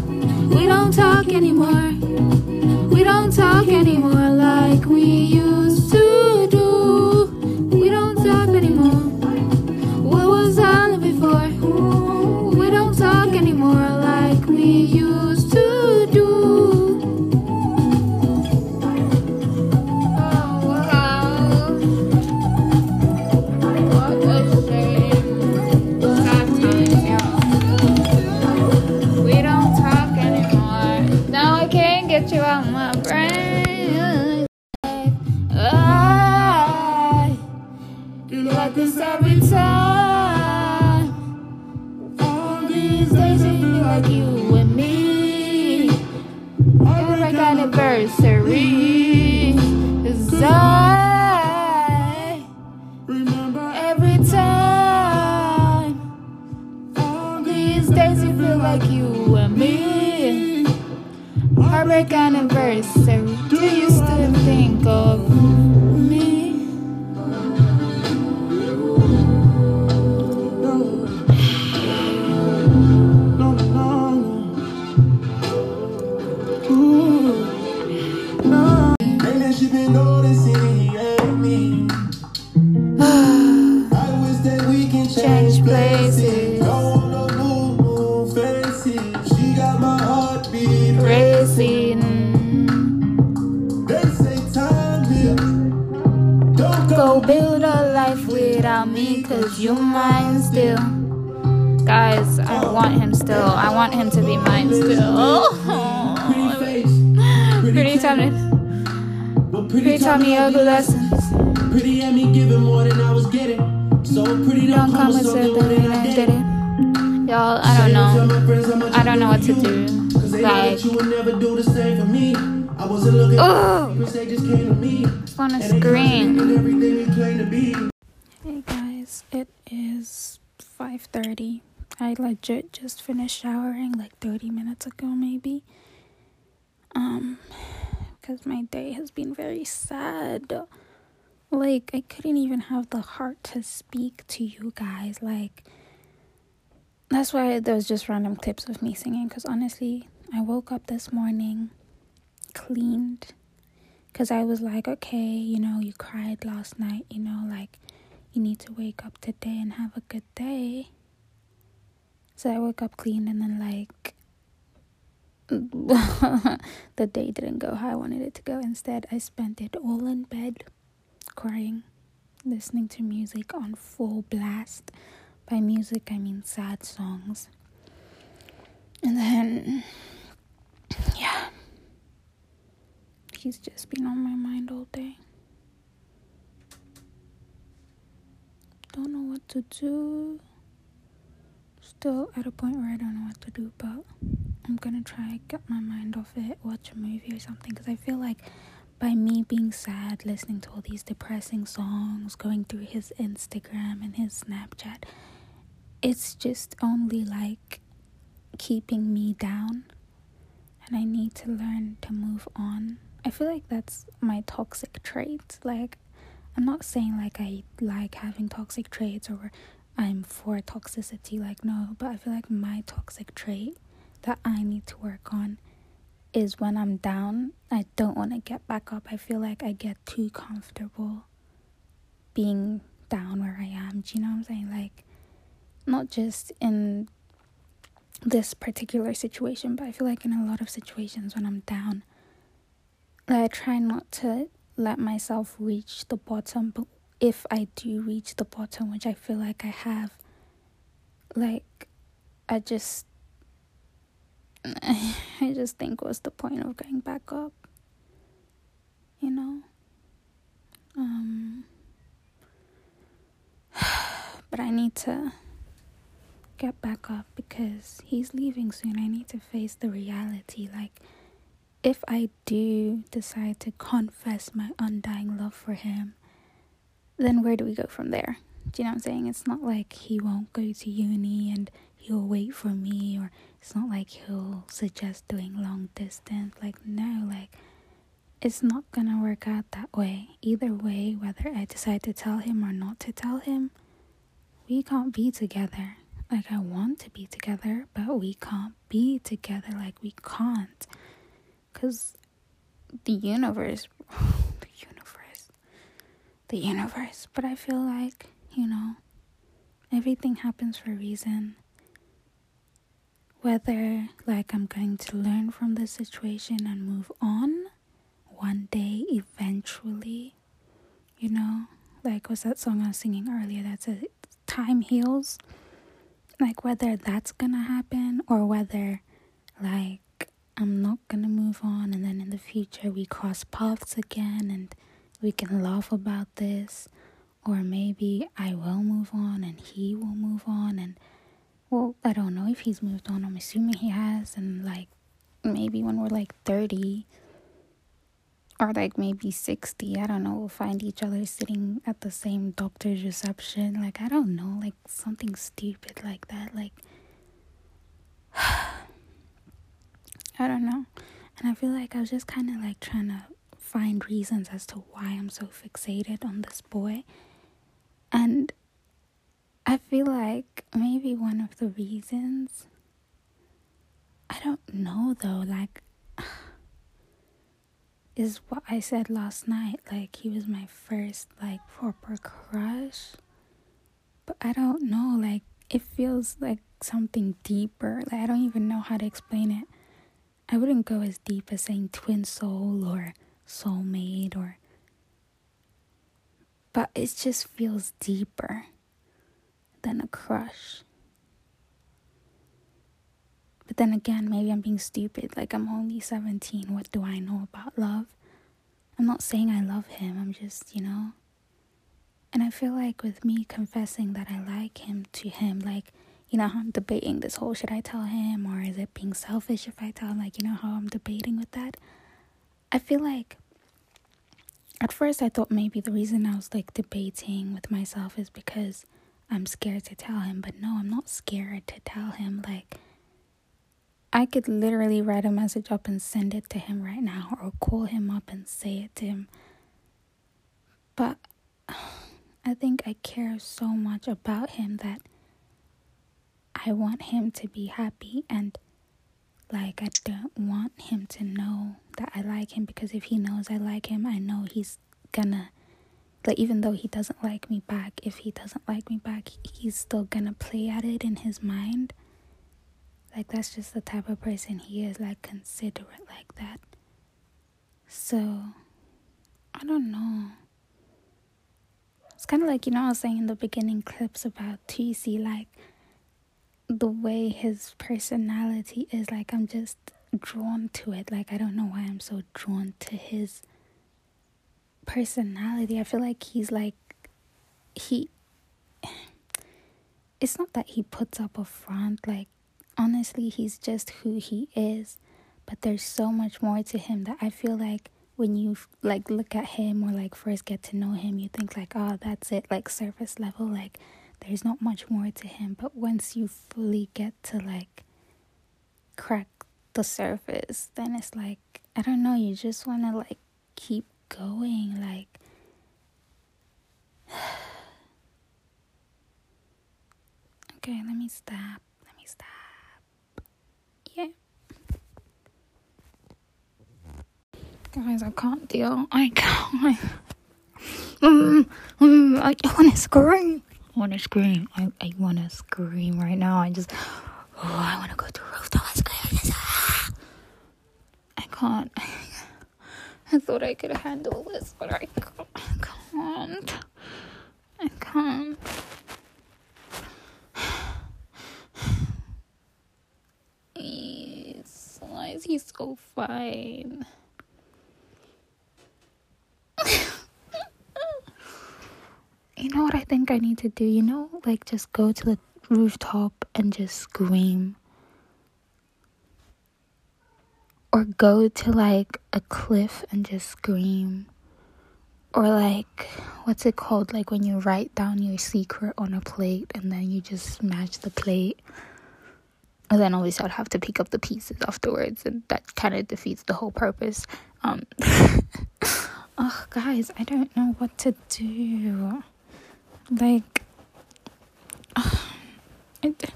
Finished showering like 30 minutes ago maybe. Um cuz my day has been very sad. Like I couldn't even have the heart to speak to you guys like that's why there's just random clips of me singing cuz honestly, I woke up this morning cleaned cuz I was like, okay, you know, you cried last night, you know, like you need to wake up today and have a good day. So I woke up clean and then like the day didn't go how I wanted it to go. Instead, I spent it all in bed crying, listening to music on full blast. By music, I mean sad songs. And then, yeah, he's just been on my mind all day. don't know what to do. Still at a point where I don't know what to do, but I'm gonna try get my mind off it, watch a movie or something. Because I feel like by me being sad, listening to all these depressing songs, going through his Instagram and his Snapchat, it's just only like keeping me down. And I need to learn to move on. I feel like that's my toxic trait. Like, I'm not saying like I like having toxic traits or I'm for toxicity, like, no, but I feel like my toxic trait that I need to work on is when I'm down, I don't want to get back up. I feel like I get too comfortable being down where I am. Do you know what I'm saying? Like, not just in this particular situation, but I feel like in a lot of situations when I'm down, I try not to let myself reach the bottom, but if I do reach the bottom, which I feel like I have, like, I just, I just think what's the point of going back up, you know? Um, but I need to get back up because he's leaving soon. I need to face the reality. Like, if I do decide to confess my undying love for him, then where do we go from there? Do you know what I'm saying? It's not like he won't go to uni and he'll wait for me, or it's not like he'll suggest doing long distance. Like, no, like, it's not gonna work out that way. Either way, whether I decide to tell him or not to tell him, we can't be together. Like, I want to be together, but we can't be together. Like, we can't. Because the universe, the the universe. But I feel like, you know, everything happens for a reason. Whether, like, I'm going to learn from the situation and move on one day, eventually, you know, like, was that song I was singing earlier that said, Time heals? Like, whether that's gonna happen or whether, like, I'm not gonna move on, and then in the future we cross paths again and we can laugh about this, or maybe I will move on and he will move on, and well, I don't know if he's moved on, I'm assuming he has, and like maybe when we're like 30 or like maybe 60, I don't know, we'll find each other sitting at the same doctor's reception. Like, I don't know, like something stupid like that. Like, I don't know. And I feel like I was just kind of like trying to find reasons as to why I'm so fixated on this boy. And I feel like maybe one of the reasons, I don't know though, like, is what I said last night. Like, he was my first, like, proper crush. But I don't know, like, it feels like something deeper. Like, I don't even know how to explain it. I wouldn't go as deep as saying twin soul or soulmate or. But it just feels deeper than a crush. But then again, maybe I'm being stupid. Like, I'm only 17. What do I know about love? I'm not saying I love him. I'm just, you know. And I feel like with me confessing that I like him to him, like, you know, I'm debating this whole should I tell him or is it being selfish if I tell him? Like, you know, how I'm debating with that. I feel like at first I thought maybe the reason I was like debating with myself is because I'm scared to tell him. But no, I'm not scared to tell him. Like, I could literally write a message up and send it to him right now or call him up and say it to him. But I think I care so much about him that I want him to be happy and like I don't want him to know that I like him because if he knows I like him, I know he's gonna like even though he doesn't like me back, if he doesn't like me back, he's still gonna play at it in his mind like, that's just the type of person he is, like, considerate like that. So, I don't know. It's kind of like, you know, I was saying in the beginning clips about Toosii, like, the way his personality is, like, I'm just drawn to it. Like, I don't know why I'm so drawn to his personality. I feel like he's like, he. It's not that he puts up a front, like, honestly, he's just who he is. But there's so much more to him that I feel like when you like look at him or like first get to know him, you think like, oh, that's it, like surface level, like there's not much more to him. But once you fully get to like crack the surface, then it's like I don't know, you just want to like keep going, like. okay, let me stop. Let me stop. Yeah. Guys, I can't deal. I can't. Mm, mm, I want to scream. I want to scream. I, I want to scream right now. I just, oh, I want to go to rooftop. I can't. I thought I could handle this, but I can't. I can't. He's, why is he so fine? you know what I think I need to do? You know, like just go to the rooftop and just scream. Or go to like a cliff and just scream. Or like, what's it called? Like when you write down your secret on a plate and then you just smash the plate. And then obviously I'd have to pick up the pieces afterwards, and that kind of defeats the whole purpose. Um, oh, guys, I don't know what to do. Like, uh, it,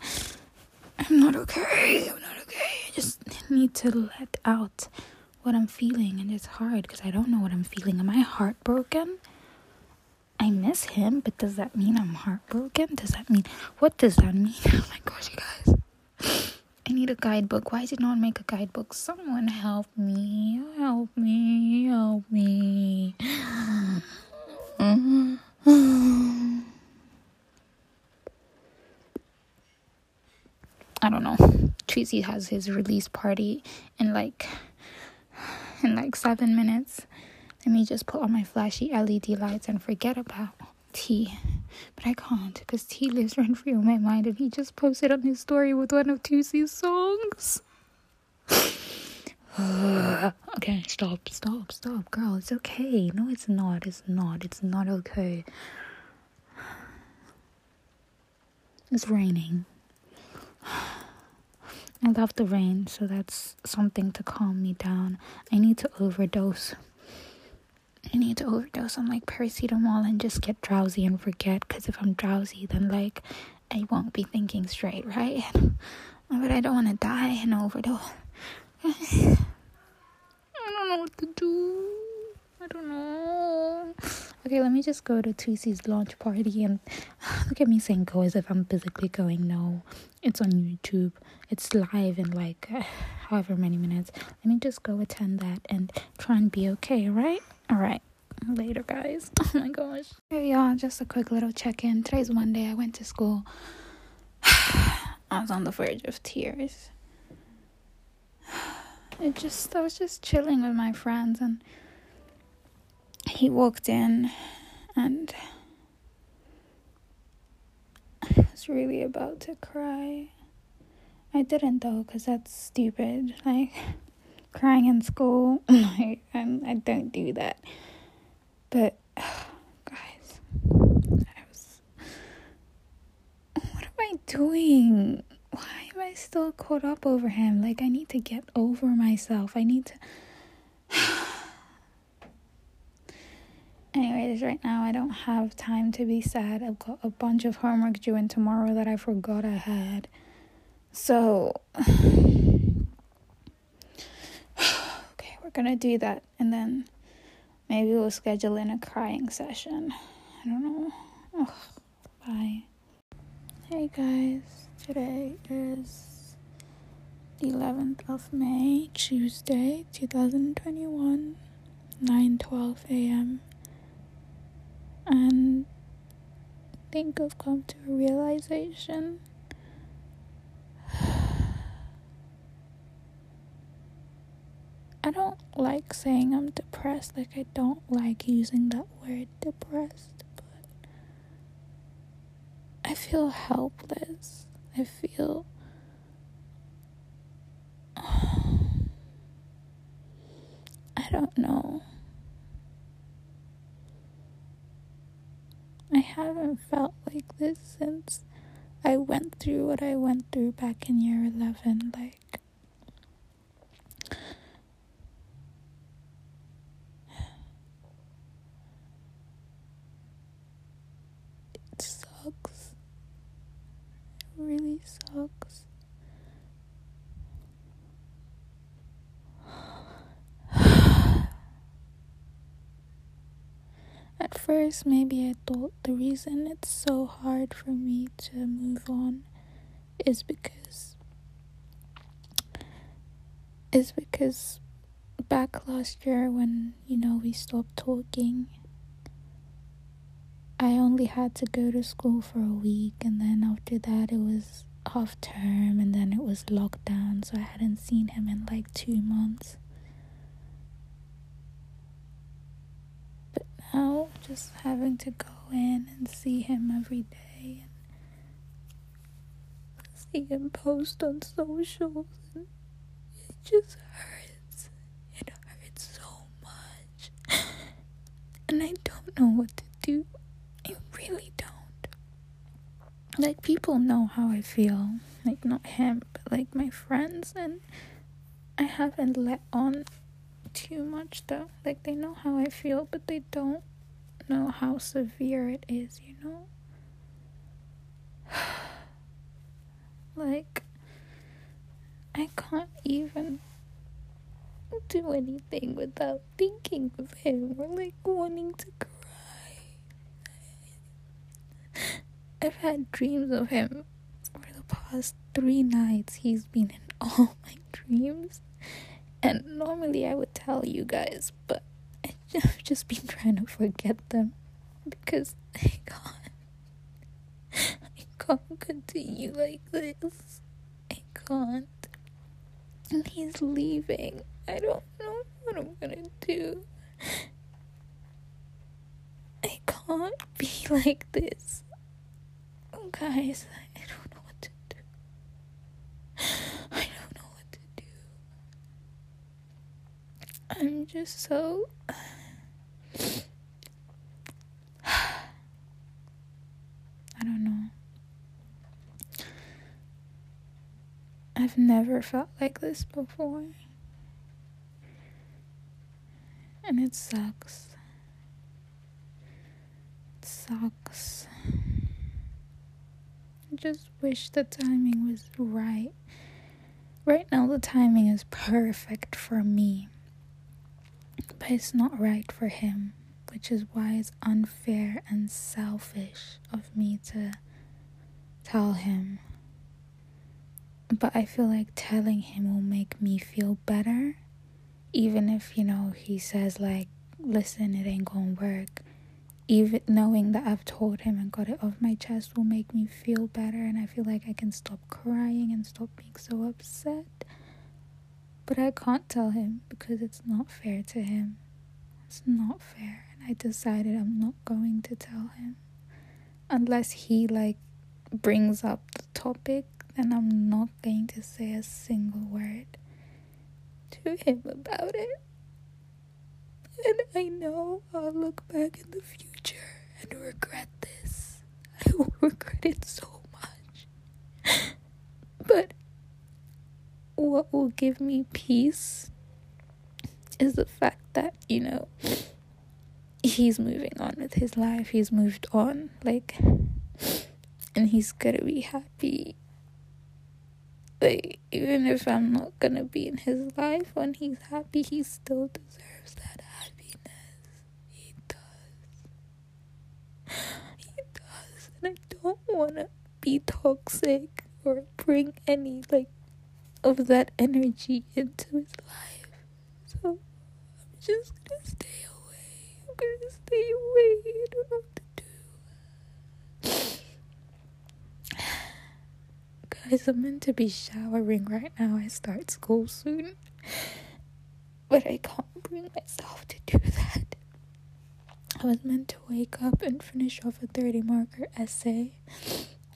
I'm not okay. I'm not okay. I just need to let out what I'm feeling, and it's hard because I don't know what I'm feeling. Am I heartbroken? I miss him, but does that mean I'm heartbroken? Does that mean what does that mean? Oh my gosh, you guys. I need a guidebook. Why did no one make a guidebook? Someone help me. Help me. Help me. Mm-hmm. I don't know. Tracy has his release party in like in like seven minutes. Let me just put on my flashy LED lights and forget about T. But I can't because T lives rent free my mind and he just posted on his story with one of Toosii's songs. okay, stop, stop, stop, girl. It's okay. No, it's not. It's not. It's not okay. It's raining. I love the rain, so that's something to calm me down. I need to overdose. I need to overdose on like paracetamol and just get drowsy and forget. Because if I'm drowsy, then like I won't be thinking straight, right? But I don't want to die and overdose. I don't know what to do. Okay, let me just go to Toosii's launch party and look at me saying go as if I'm physically going. No, it's on YouTube. It's live in like however many minutes. Let me just go attend that and try and be okay, right? All right. Later, guys. Oh my gosh. Hey, y'all. Just a quick little check in. Today's Monday. I went to school. I was on the verge of tears. It just, I was just chilling with my friends, and he walked in, and I was really about to cry. I didn't though, because that's stupid. Like, crying in school, like, I'm, I don't do that. But, guys, I was. What am I doing? Why am I still caught up over him? Like, I need to get over myself. I need to. Anyways, right now I don't have time to be sad. I've got a bunch of homework due in tomorrow that I forgot I had. So, okay, we're gonna do that and then maybe we'll schedule in a crying session. I don't know. Ugh, bye. Hey guys, today is the 11th of May, Tuesday, 2021, 9:12 a.m. And think I've come to a realization I don't like saying I'm depressed. Like, I don't like using that word depressed, but I feel helpless. I feel. I don't know. I haven't felt like this since I went through what I went through back in year 11. Like, it sucks. It really sucks. At first, maybe I thought the reason it's so hard for me to move on is because is because back last year when you know we stopped talking I only had to go to school for a week and then after that it was half term and then it was lockdown so I hadn't seen him in like 2 months but now just having to go in and see him every day and see him post on socials. And it just hurts. It hurts so much. And I don't know what to do. I really don't. Like people know how I feel. Like not him but like my friends. And I haven't let on too much though. Like they know how I feel, but they don't know how severe it is, you know? like I can't even do anything without thinking of him or like wanting to cry. I've had dreams of him for the past three nights. He's been in all my dreams. And normally I would tell you guys, but I've just been trying to forget them because I can't. I can't continue like this. I can't. And he's leaving. I don't know what I'm gonna do. I can't be like this. Guys, I don't know what to do. I don't know what to do. I'm just so. I don't know. I've never felt like this before. And it sucks. It sucks. I just wish the timing was right. Right now, the timing is perfect for me, but it's not right for him, which is why it's unfair and selfish of me to tell him. But I feel like telling him will make me feel better, even if, you know, he says, like, listen, it ain't gonna work even knowing that I've told him and got it off my chest will make me feel better and I feel like I can stop crying and stop being so upset. But I can't tell him because it's not fair to him. It's not fair. And I decided I'm not going to tell him. Unless he like brings up the topic, then I'm not going to say a single word to him about it. And I know I'll look back in the future and regret this. I will regret it so much. But what will give me peace is the fact that, you know, he's moving on with his life. He's moved on. Like, and he's gonna be happy. Like, even if I'm not gonna be in his life when he's happy, he still deserves that happiness. He does. He does. and I don't want to be toxic or bring any like of that energy into his life. So I'm just gonna stay away. I'm gonna stay away. I don't know what to do. Guys, I'm meant to be showering right now. I start school soon. But I can't bring myself to do that. I was meant to wake up and finish off a 30 marker essay.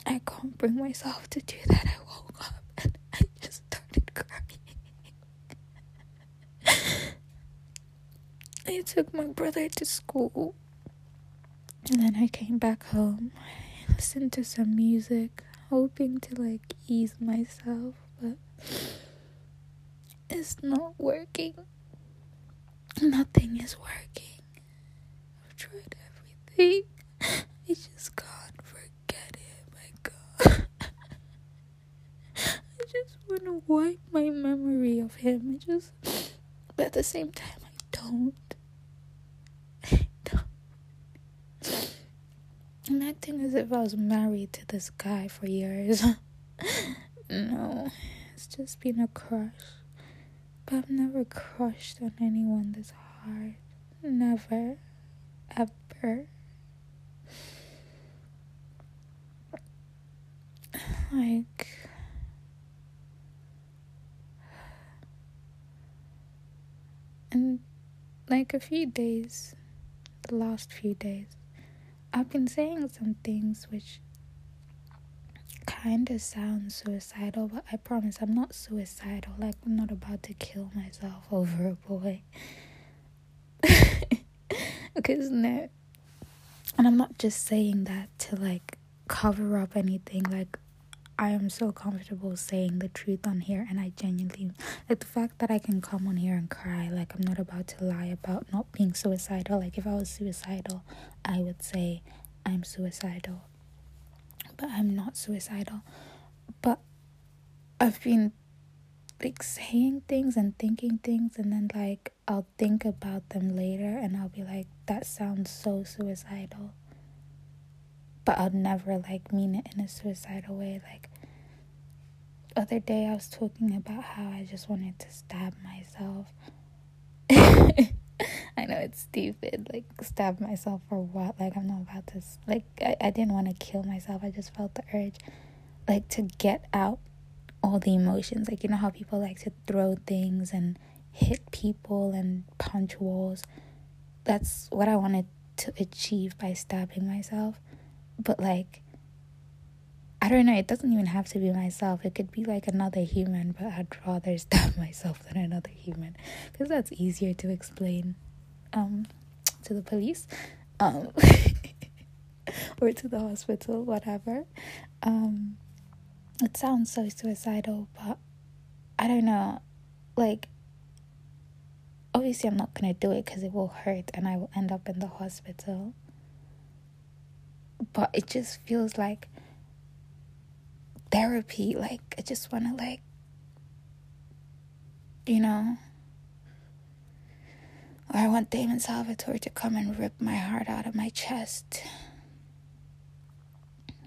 I can't bring myself to do that. I woke up and I just started crying. I took my brother to school and then I came back home. I listened to some music, hoping to like ease myself, but it's not working. Nothing is working I've tried everything. I just can't forget him. My God. I to wipe my memory of him. I just, but at the same time, I don't. I don't. I'm acting as if I was married to this guy for years. no, it's just been a crush. But I've never crushed on anyone this hard. Never ever. Like, in like a few days, the last few days, I've been saying some things which kind of sound suicidal, but I promise I'm not suicidal. Like, I'm not about to kill myself over a boy. because no and i'm not just saying that to like cover up anything like i am so comfortable saying the truth on here and i genuinely like the fact that i can come on here and cry like i'm not about to lie about not being suicidal. Like if i was suicidal i would say i'm suicidal. But i'm not suicidal. But i've been like saying things and thinking things and then like I'll think about them later and I'll be like that sounds so suicidal. But I'll never like mean it in a suicidal way like other day I was talking about how I just wanted to stab myself. I know it's stupid, like stab myself for what? Like I'm not about to like I, I didn't want to kill myself. I just felt the urge like to get out all the emotions. Like, you know how people like to throw things and hit people and punch walls? That's what I wanted to achieve by stabbing myself. But, like, I don't know, it doesn't even have to be myself. It could be like another human, but I'd rather stab myself than another human because that's easier to explain um, to the police um, or to the hospital, whatever. Um, it sounds so suicidal, but I don't know. Like, obviously, I'm not gonna do it because it will hurt and I will end up in the hospital. But it just feels like therapy. Like, I just wanna, like, you know. Or I want Damon Salvatore to come and rip my heart out of my chest.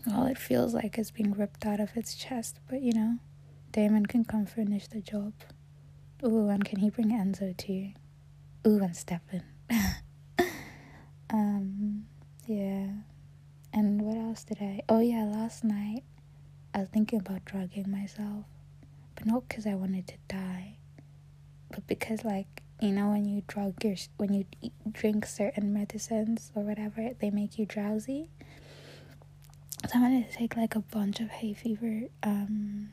Well, it feels like it's being ripped out of its chest, but you know, Damon can come finish the job. Ooh, and can he bring Enzo too? Ooh, and Stefan. um, yeah. And what else did I? Oh, yeah, last night I was thinking about drugging myself, but not because I wanted to die, but because, like, you know, when you drug your, when you eat, drink certain medicines or whatever, they make you drowsy. So I wanted to take like a bunch of hay fever um,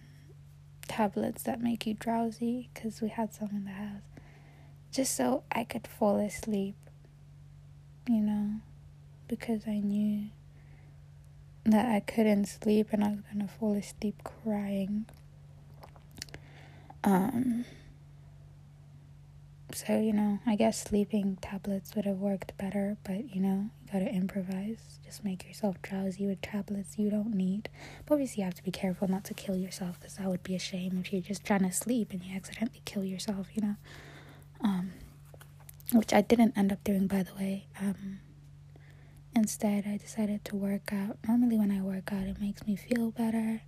tablets that make you drowsy because we had some in the house, just so I could fall asleep. You know, because I knew that I couldn't sleep and I was gonna fall asleep crying. Um so, you know, I guess sleeping tablets would have worked better, but you know, you gotta improvise. Just make yourself drowsy with tablets you don't need. But obviously, you have to be careful not to kill yourself because that would be a shame if you're just trying to sleep and you accidentally kill yourself, you know? Um, which I didn't end up doing, by the way. Um, instead, I decided to work out. Normally, when I work out, it makes me feel better.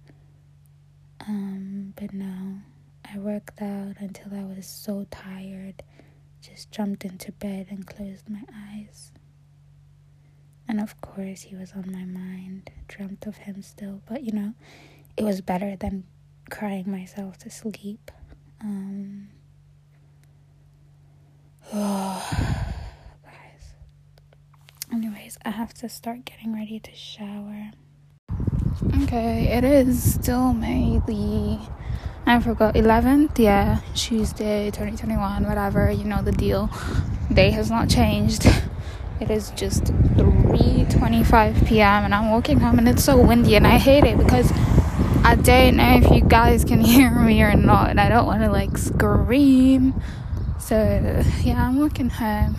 Um, but no. I worked out until I was so tired, just jumped into bed and closed my eyes. And of course, he was on my mind, dreamt of him still, but you know, it was better than crying myself to sleep. Um, oh. Anyways, I have to start getting ready to shower. Okay, it is still May the I forgot 11th, yeah, Tuesday 2021, whatever, you know the deal. Day has not changed. It is just 3:25 p.m. and I'm walking home and it's so windy and I hate it because I don't know if you guys can hear me or not and I don't want to like scream. So, yeah, I'm walking home.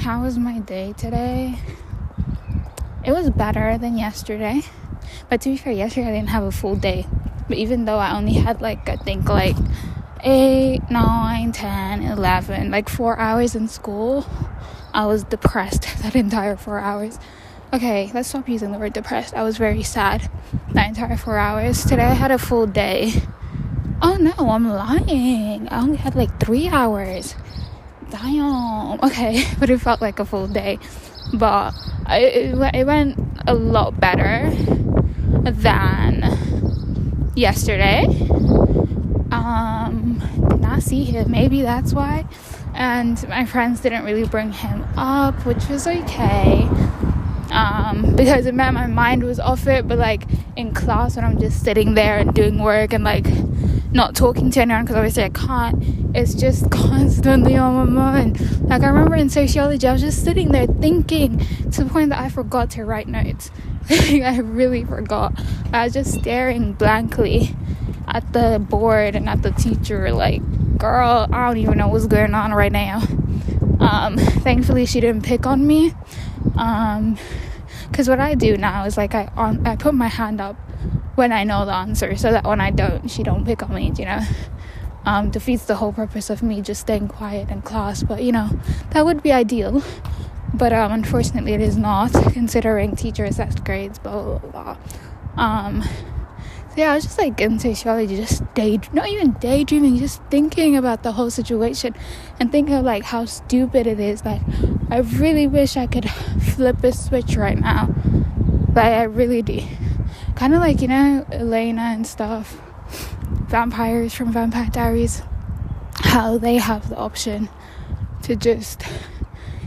How was my day today? It was better than yesterday. But to be fair, yesterday I didn't have a full day. But even though I only had like, I think like 8, 9, 10, 11, like four hours in school, I was depressed that entire four hours. Okay, let's stop using the word depressed. I was very sad that entire four hours. Today I had a full day. Oh no, I'm lying. I only had like three hours. Damn. Okay, but it felt like a full day. But it, it went a lot better than yesterday. Um, did not see him. Maybe that's why. And my friends didn't really bring him up, which was okay. Um, because it meant my mind was off it, but like in class when I'm just sitting there and doing work and like not talking to anyone because obviously I can't, it's just constantly on my mind. Like I remember in sociology, I was just sitting there thinking to the point that I forgot to write notes. I really forgot. I was just staring blankly at the board and at the teacher, like, girl, I don't even know what's going on right now. Um, thankfully, she didn't pick on me. Um, because what I do now is like I on I put my hand up when I know the answer, so that when I don't, she don't pick on me. You know, um, defeats the whole purpose of me just staying quiet in class. But you know, that would be ideal but um, unfortunately it is not considering teacher assessed grades blah blah blah um, so yeah i was just like in sociology just day not even daydreaming just thinking about the whole situation and thinking of like how stupid it is like i really wish i could flip a switch right now like i really do kind of like you know elena and stuff vampires from vampire diaries how they have the option to just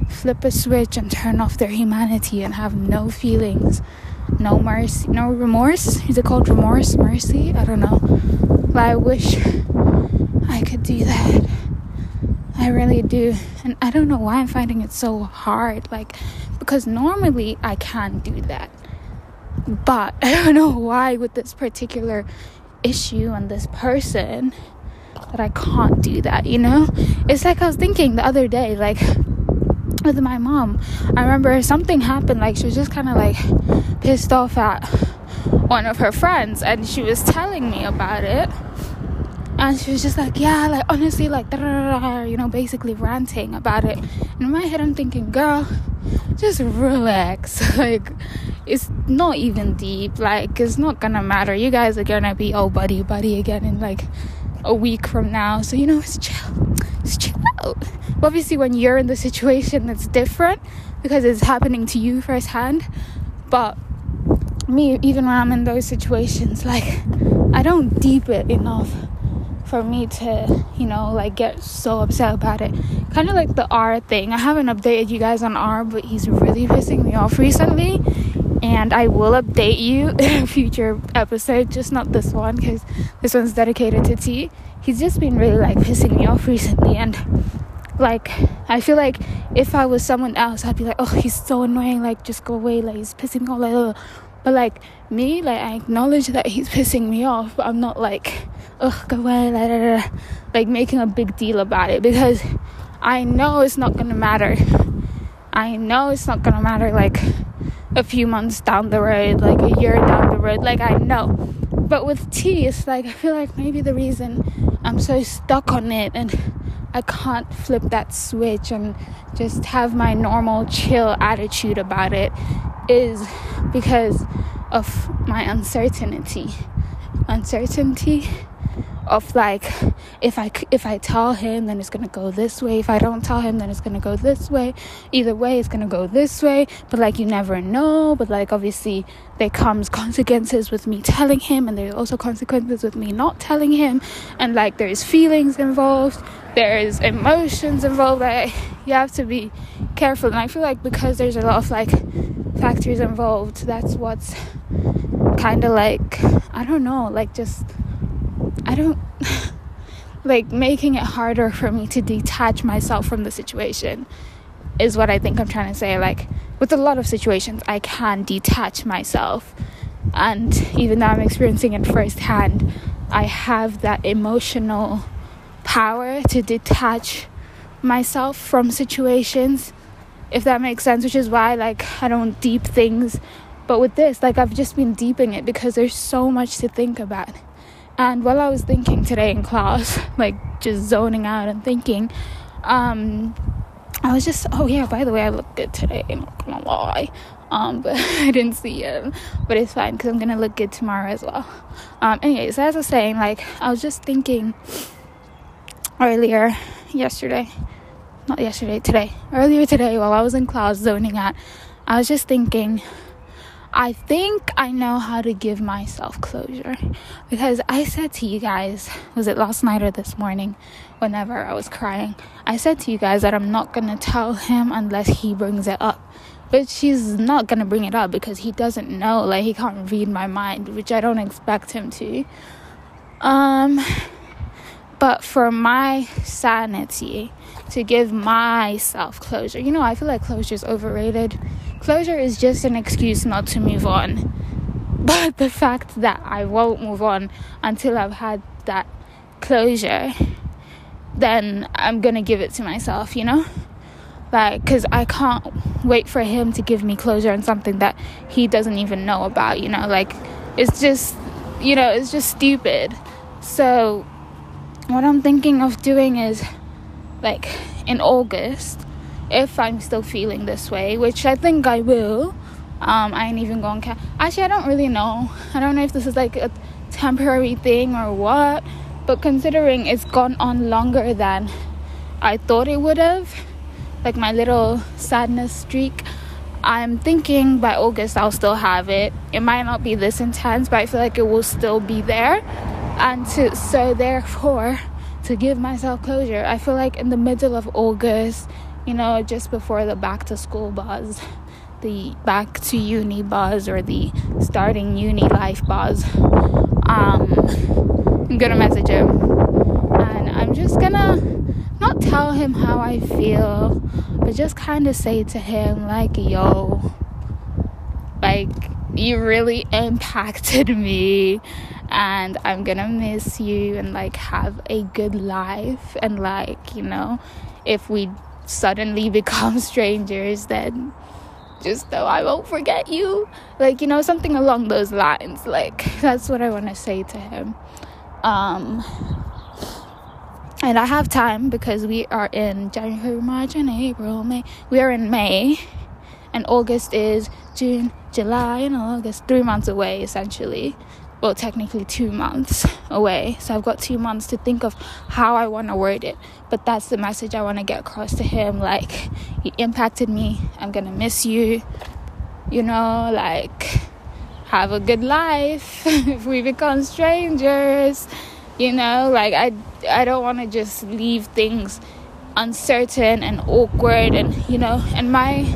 flip a switch and turn off their humanity and have no feelings, no mercy, no remorse. Is it called remorse? Mercy? I don't know. But I wish I could do that. I really do. And I don't know why I'm finding it so hard. Like, because normally I can do that. But I don't know why with this particular issue and this person, that I can't do that, you know? It's like I was thinking the other day, like with my mom. I remember something happened, like she was just kind of like pissed off at one of her friends, and she was telling me about it. And she was just like, yeah, like honestly, like, you know, basically ranting about it. And in my head, I'm thinking, girl, just relax. like, it's not even deep. Like, it's not gonna matter. You guys are gonna be all buddy buddy again in like a week from now. So, you know, it's chill. It's chill out. Obviously, when you're in the situation, it's different because it's happening to you firsthand. But me, even when I'm in those situations, like, I don't deep it enough for me to, you know, like get so upset about it. Kind of like the R thing. I haven't updated you guys on R, but he's really pissing me off recently. And I will update you in a future episode, just not this one, because this one's dedicated to T. He's just been really like pissing me off recently, and like I feel like if I was someone else, I'd be like, oh, he's so annoying, like just go away, like he's pissing me off, like. But like me, like I acknowledge that he's pissing me off, but I'm not like, ugh, go away, la, la, la, like making a big deal about it because I know it's not gonna matter. I know it's not gonna matter like a few months down the road, like a year down the road, like I know. But with T, it's like I feel like maybe the reason I'm so stuck on it and I can't flip that switch and just have my normal chill attitude about it is because of my uncertainty. Uncertainty of like if I if I tell him then it's gonna go this way. If I don't tell him then it's gonna go this way. Either way, it's gonna go this way. But like you never know. But like obviously there comes consequences with me telling him, and there's also consequences with me not telling him. And like there's feelings involved. There's emotions involved. That you have to be careful. And I feel like because there's a lot of like factors involved, that's what's kind of like I don't know, like just I don't like making it harder for me to detach myself from the situation is what I think I'm trying to say. Like with a lot of situations, I can detach myself, and even though I'm experiencing it firsthand, I have that emotional power to detach myself from situations if that makes sense which is why like i don't deep things. But with this like i've just been deeping it because there's so much to think about and while I was thinking today in class, like just zoning out and thinking, um, I was just, oh yeah, by the way, I look good today, I'm not gonna lie. Um, but I didn't see it, but it's fine because I'm gonna look good tomorrow as well. Um, anyways, as I was saying, like, I was just thinking earlier, yesterday, not yesterday, today, earlier today, while I was in class zoning out, I was just thinking, I think I know how to give myself closure because I said to you guys, was it last night or this morning, whenever I was crying, I said to you guys that I'm not gonna tell him unless he brings it up. But she's not gonna bring it up because he doesn't know, like he can't read my mind, which I don't expect him to. Um, but for my sanity, to give myself closure, you know, I feel like closure is overrated closure is just an excuse not to move on. But the fact that I won't move on until I've had that closure, then I'm gonna give it to myself, you know? Like, because I can't wait for him to give me closure on something that he doesn't even know about, you know? Like, it's just, you know, it's just stupid. So, what I'm thinking of doing is, like, in August, if I'm still feeling this way, which I think I will. Um, I ain't even going. Ca- Actually, I don't really know. I don't know if this is like a temporary thing or what. But considering it's gone on longer than I thought it would have, like my little sadness streak, I'm thinking by August I'll still have it. It might not be this intense, but I feel like it will still be there. And to, so therefore, to give myself closure, I feel like in the middle of August you know, just before the back to school buzz, the back to uni buzz, or the starting uni life buzz, um, I'm gonna message him. And I'm just gonna not tell him how I feel, but just kind of say to him, like, yo, like, you really impacted me and I'm gonna miss you and like have a good life and like you know if we suddenly become strangers then just know I won't forget you like you know something along those lines like that's what I want to say to him um and I have time because we are in January, March, and April, May. We are in May, and August is June, July, and August. Three months away, essentially well, technically two months away. So I've got two months to think of how I want to word it. But that's the message I want to get across to him. Like, he impacted me. I'm going to miss you. You know, like, have a good life if we become strangers. You know, like, I, I don't want to just leave things uncertain and awkward. And, you know, and my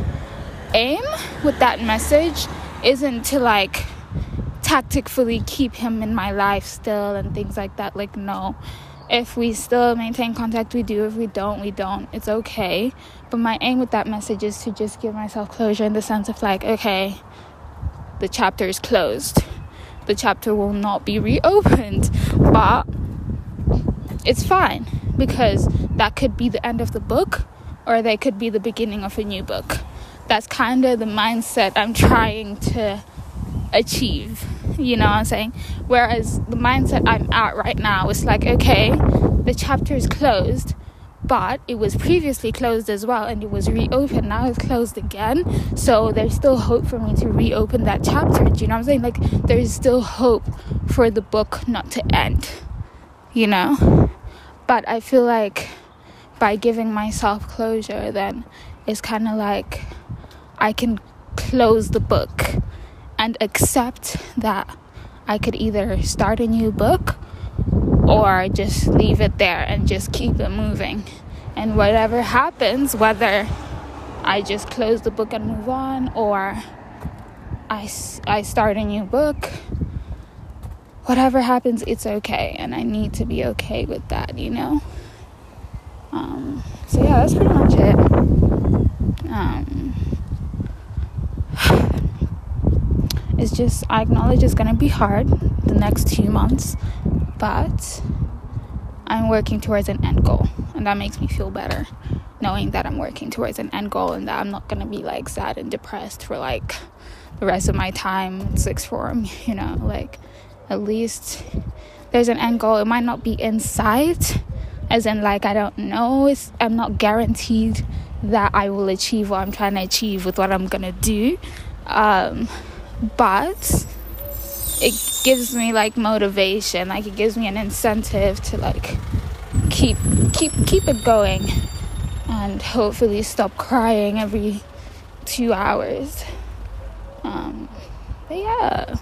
aim with that message isn't to, like, tactfully keep him in my life still and things like that. Like, no. If we still maintain contact, we do. If we don't, we don't. It's okay. But my aim with that message is to just give myself closure in the sense of like, okay, the chapter is closed. The chapter will not be reopened. But it's fine because that could be the end of the book or that could be the beginning of a new book. That's kind of the mindset I'm trying to achieve. You know what I'm saying? Whereas the mindset I'm at right now is like, okay, the chapter is closed, but it was previously closed as well and it was reopened. Now it's closed again. So there's still hope for me to reopen that chapter. Do you know what I'm saying? Like, there's still hope for the book not to end, you know? But I feel like by giving myself closure, then it's kind of like I can close the book and accept that I could either start a new book or just leave it there and just keep it moving. And whatever happens, whether I just close the book and move on or I, I start a new book, whatever happens, it's okay. And I need to be okay with that, you know? Um, so, yeah, that's pretty much it. Um, it's just I acknowledge it's gonna be hard the next two months, but I'm working towards an end goal, and that makes me feel better knowing that I'm working towards an end goal and that I'm not gonna be like sad and depressed for like the rest of my time in sixth form, you know, like at least there's an end goal. It might not be in sight, as in like I don't know, it's I'm not guaranteed that I will achieve what I'm trying to achieve with what I'm gonna do. Um, but it gives me like motivation like it gives me an incentive to like keep keep keep it going and hopefully stop crying every two hours um but yeah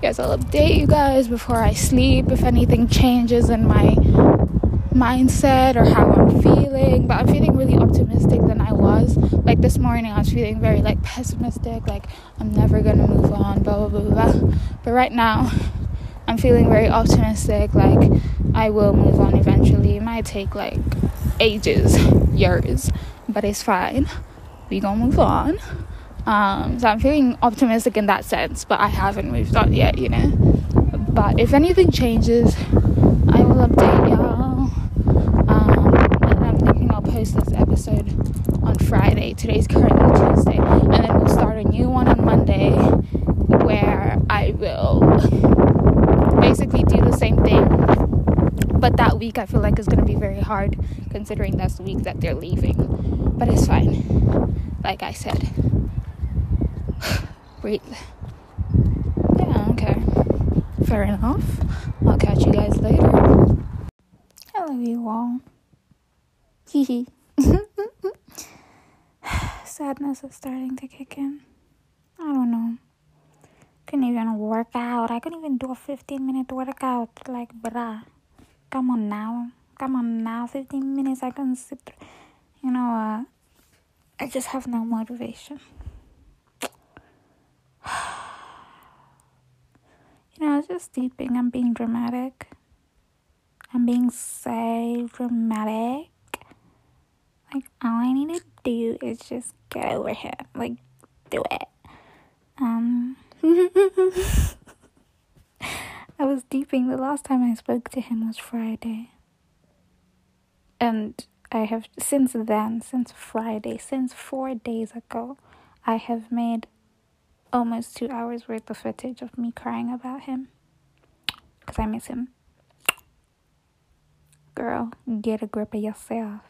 I guess I'll update you guys before I sleep if anything changes in my mindset or how I'm feeling. But I'm feeling really optimistic was. Like this morning, I was feeling very like pessimistic, like I'm never gonna move on, blah blah blah blah. But right now, I'm feeling very optimistic. Like I will move on eventually. It might take like ages, years, but it's fine. We gonna move on. Um, so I'm feeling optimistic in that sense, but I haven't moved on yet, you know. But if anything changes, I will update y'all Um, and I'm thinking I'll post this episode Friday. Today's currently Tuesday. And then we'll start a new one on Monday where I will basically do the same thing. But that week I feel like is going to be very hard considering that's the week that they're leaving. But it's fine. Like I said, breathe. Yeah, okay. Fair enough. I'll catch you guys later. I love you all. Hee Sadness is starting to kick in. I don't know. Couldn't even work out. I couldn't even do a 15 minute workout. Like, bruh. Come on now. Come on now. 15 minutes I can sit. You know, uh, I just have no motivation. you know, it's just deeping. I'm being dramatic. I'm being so dramatic. Like all I need to do is just get over him. Like do it. Um I was deeping. The last time I spoke to him was Friday. And I have, since then, since Friday, since four days ago, I have made almost two hours worth of footage of me crying about him. Because I miss him. Girl, get a grip of yourself.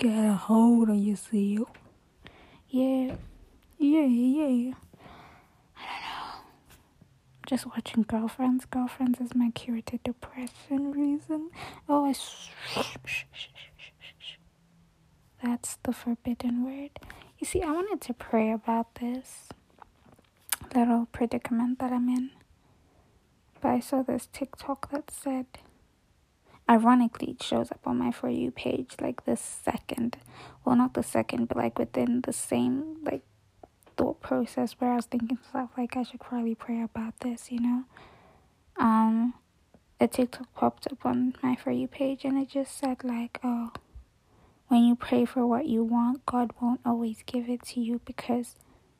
Get a hold of yourself. Yeah. Yeah, yeah. I don't know. Just watching Girlfriends. Girlfriends is my cure to depression reason. Oh, I. That's the forbidden word. You see, I wanted to pray about this little predicament that I'm in. But I saw this TikTok that said, ironically, it shows up on my For You page like the second. Well, not the second, but like within the same, like, thought process where I was thinking stuff like I should probably pray about this, you know? Um, a TikTok popped up on my For You page and it just said, like, oh, when you pray for what you want, God won't always give it to you because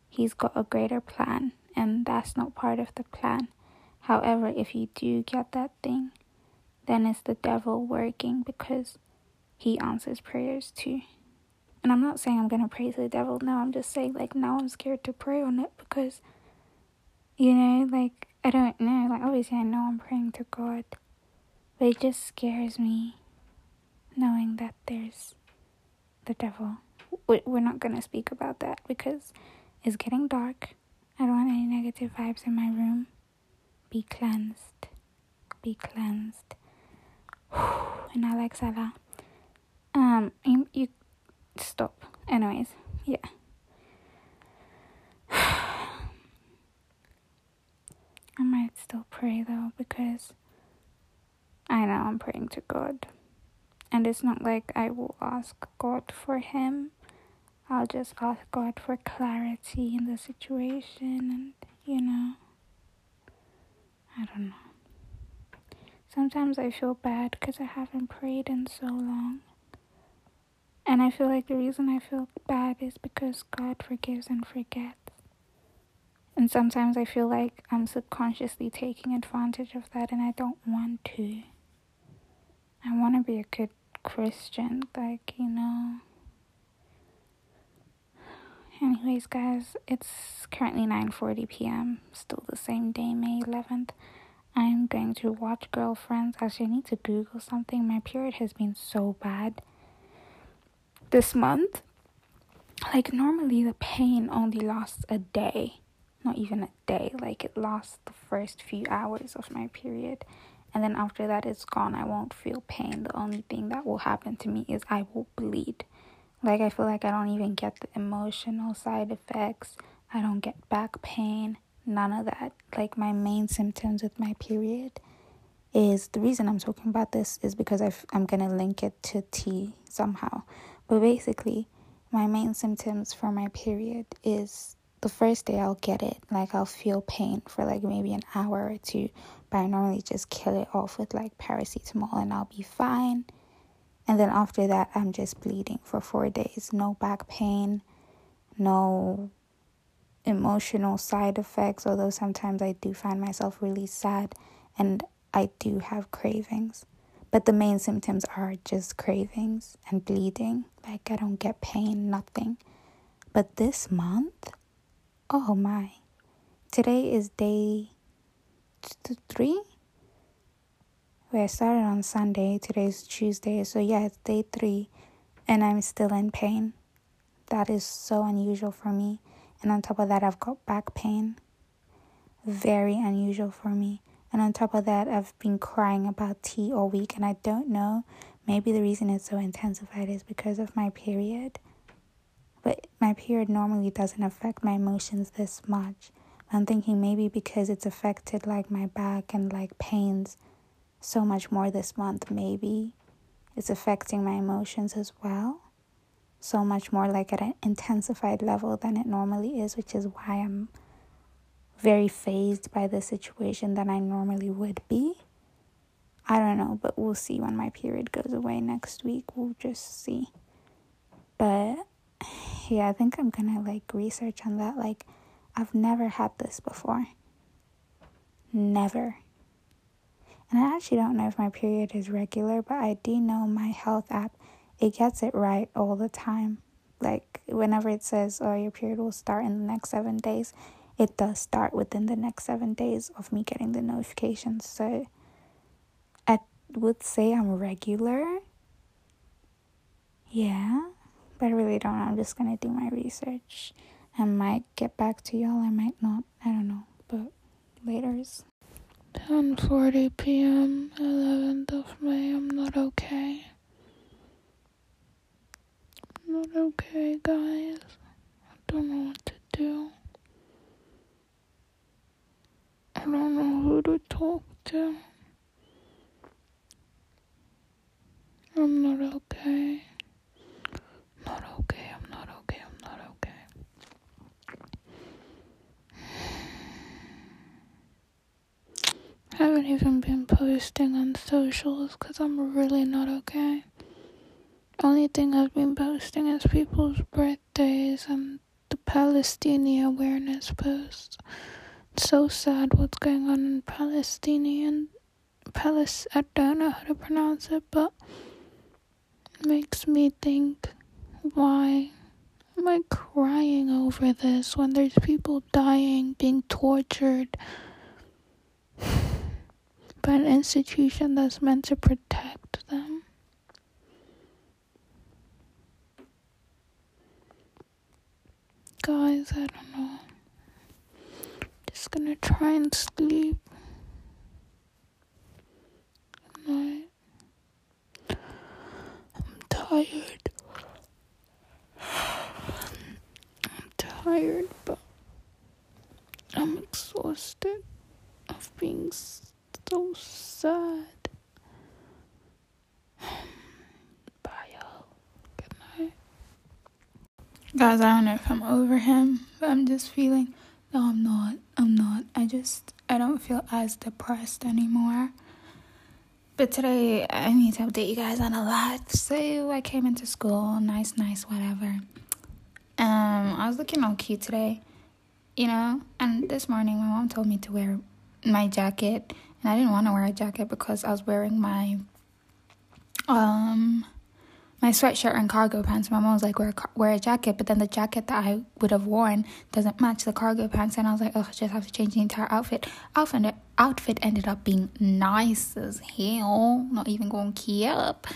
He's got a greater plan, and that's not part of the plan. However, if you do get that thing, then it's the devil working because he answers prayers too. And I'm not saying I'm gonna pray to the devil. No, I'm just saying like now I'm scared to pray on it because you know, like I don't know. Like obviously I know I'm praying to God. But it just scares me knowing that there's the devil. We're not going to speak about that because it's getting dark. I don't want any negative vibes in my room. Be cleansed. Be cleansed. And I like Salah. Um, you, you stop. Anyways, yeah. I might still pray though because I know I'm praying to God. And it's not like I will ask God for Him. I'll just ask God for clarity in the situation, and you know, I don't know. Sometimes I feel bad because I haven't prayed in so long. And I feel like the reason I feel bad is because God forgives and forgets. And sometimes I feel like I'm subconsciously taking advantage of that and I don't want to. I want to be a good Christian, like, you know. Anyways, guys, it's currently 9:40 p.m. Still the same day, May 11th. I'm going to watch Girlfriends. Actually, I need to Google something. My period has been so bad this month. Like normally the pain only lasts a day. Not even a day. Like it lasts the first few hours of my period and then after that it's gone i won't feel pain the only thing that will happen to me is i will bleed like i feel like i don't even get the emotional side effects i don't get back pain none of that like my main symptoms with my period is the reason i'm talking about this is because i i'm going to link it to T somehow but basically my main symptoms for my period is the first day I'll get it, like I'll feel pain for like maybe an hour or two, but I normally just kill it off with like paracetamol and I'll be fine. And then after that, I'm just bleeding for four days. No back pain, no emotional side effects, although sometimes I do find myself really sad and I do have cravings. But the main symptoms are just cravings and bleeding. Like I don't get pain, nothing. But this month, Oh my. Today is day three? Wait, I started on Sunday. Today's Tuesday. So, yeah, it's day three. And I'm still in pain. That is so unusual for me. And on top of that, I've got back pain. Very unusual for me. And on top of that, I've been crying about T all week. And I don't know. Maybe the reason it's so intensified is because of my period. But my period normally doesn't affect my emotions this much. I'm thinking maybe because it's affected like my back and like pains so much more this month, maybe it's affecting my emotions as well. So much more like at an intensified level than it normally is, which is why I'm very fazed by the situation than I normally would be. I don't know, but we'll see when my period goes away next week. We'll just see. But yeah, I think I'm gonna like research on that. Like, I've never had this before. Never. And I actually don't know if my period is regular, but I do know my health app, it gets it right all the time. Like whenever it says, oh, your period will start in the next seven days, it does start within the next seven days of me getting the notifications. So I would say I'm regular. Yeah, but I really don't. I'm just gonna do my research. I might get back to y'all. I might not. I don't know. But later's. 10:40 p.m. 11th of May. I'm not okay. I'm not okay, guys. I don't know what to do. I don't know who to talk to. I'm not okay. Not okay. I'm not okay. I'm not okay. I haven't even been posting on socials because I'm really not okay. Only thing I've been posting is people's birthdays and the Palestinian awareness posts. It's so sad what's going on in Palestinian Palis I don't know how to pronounce it, but it makes me think why am I crying over this when there's people dying, being tortured by an institution that's meant to protect them? Guys, I don't know. Just gonna try and sleep. Night. I'm tired. I'm tired, but I'm exhausted of being so sad. Bye, y'all. Good night. Guys, I don't know if I'm over him, but I'm just feeling. No, I'm not. I'm not. I just. I don't feel as depressed anymore. But today, I need to update you guys on a lot. So, I came into school. Nice, nice, whatever. Um, I was looking all cute today, you know. And this morning, my mom told me to wear my jacket, and I didn't want to wear a jacket because I was wearing my um my sweatshirt and cargo pants. My mom was like, wear a, wear a jacket, but then the jacket that I would have worn doesn't match the cargo pants, and I was like, oh, I just have to change the entire outfit. Outfit outfit ended up being nice as hell, not even going key up.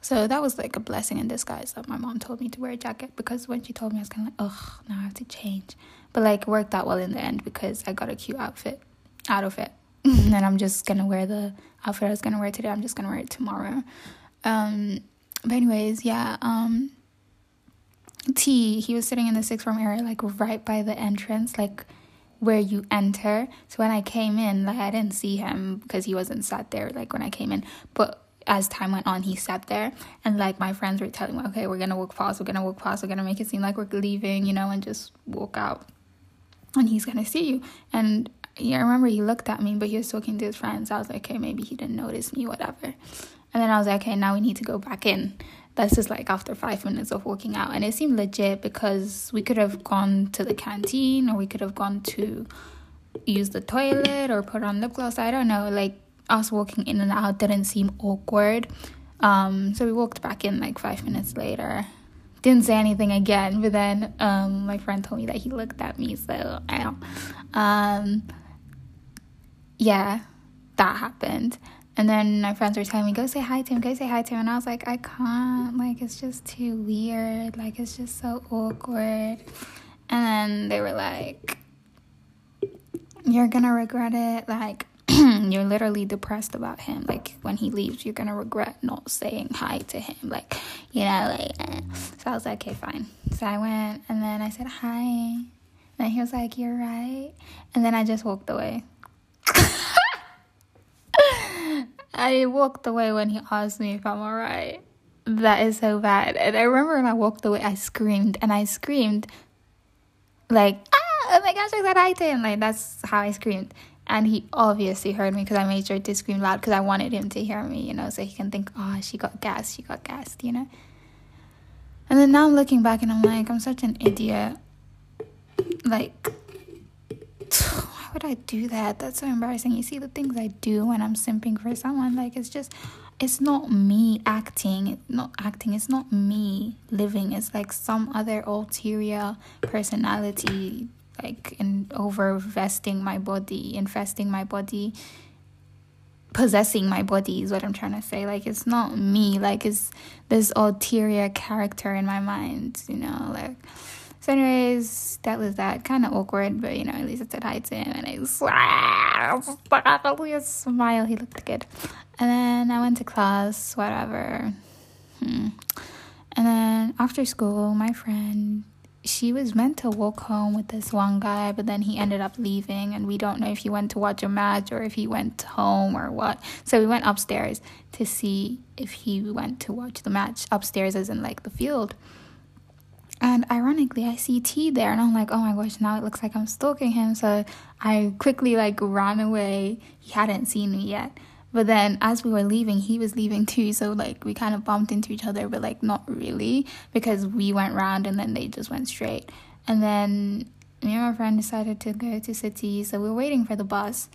So that was like a blessing in disguise that my mom told me to wear a jacket because when she told me, I was kind of like, ugh, now I have to change. But like, worked out well in the end because I got a cute outfit out of it. and I'm just gonna wear the outfit I was gonna wear today. I'm just gonna wear it tomorrow. Um, but anyways, yeah. Um, T, he was sitting in the sixth form area, like right by the entrance, like where you enter. So when I came in, like I didn't see him because he wasn't sat there, like when I came in. But as time went on, he sat there, and like my friends were telling me, okay, we're gonna walk fast, we're gonna walk fast, we're gonna make it seem like we're leaving, you know, and just walk out, and he's gonna see you. And yeah, I remember he looked at me, but he was talking to his friends. I was like, okay, maybe he didn't notice me, whatever. And then I was like, okay, now we need to go back in. This is like after five minutes of walking out. And it seemed legit because we could have gone to the canteen or we could have gone to use the toilet or put on lip gloss. I don't know. Like us walking in and out didn't seem awkward. Um, so we walked back in like five minutes later. Didn't say anything again, but then um, my friend told me that he looked at me. So, um, yeah, that happened. And then my friends were telling me, go say hi to him, go say hi to him. And I was like, I can't. Like, it's just too weird. Like, it's just so awkward. And then they were like, you're gonna regret it. Like, you're literally depressed about him. Like, when he leaves, you're gonna regret not saying hi to him. Like, you know, like, eh. so I was like, okay, fine. So I went and then I said hi. And he was like, you're right. And then I just walked away. I walked away when he asked me if I'm alright. That is so bad. And I remember when I walked away, I screamed and I screamed like, ah, oh my gosh, I to him. Like, that's how I screamed. And he obviously heard me because I made sure to scream loud because I wanted him to hear me, you know, so he can think, oh, she got gassed, she got gassed, you know. And then now I'm looking back and I'm like, I'm such an idiot. Like, would I do that? That's so embarrassing. You see the things I do when I'm simping for someone, like it's just it's not me acting, it's not acting, it's not me living. It's like some other ulterior personality like in over vesting my body, infesting my body, possessing my body is what I'm trying to say. Like it's not me, like it's this ulterior character in my mind, you know, like so anyways, that was that. Kind of awkward, but you know, at least I said hi to him and I smile. He looked good. And then I went to class, whatever. Hmm. And then after school, my friend, she was meant to walk home with this one guy, but then he ended up leaving, and we don't know if he went to watch a match or if he went home or what. So we went upstairs to see if he went to watch the match. Upstairs, as in like the field. And ironically, I see T there, and I'm like, oh my gosh, now it looks like I'm stalking him. So I quickly like ran away. He hadn't seen me yet. But then as we were leaving, he was leaving too. So like we kind of bumped into each other, but like not really because we went round and then they just went straight. And then me and my friend decided to go to city. So we were waiting for the bus.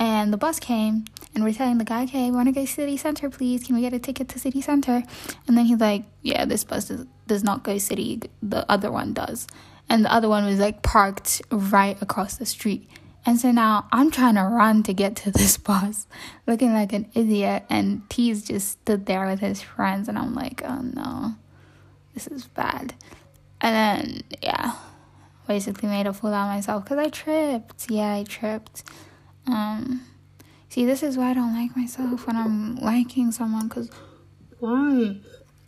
And the bus came, and we're telling the guy, okay, we want to go to city center, please. Can we get a ticket to city center? And then he's like, yeah, this bus does, does not go city. The other one does. And the other one was like parked right across the street. And so now I'm trying to run to get to this bus, looking like an idiot. And T's just stood there with his friends. And I'm like, oh no, this is bad. And then, yeah, basically made a fool out of myself because I tripped. Yeah, I tripped. Um, see, this is why I don't like myself when I'm liking someone. Cause why?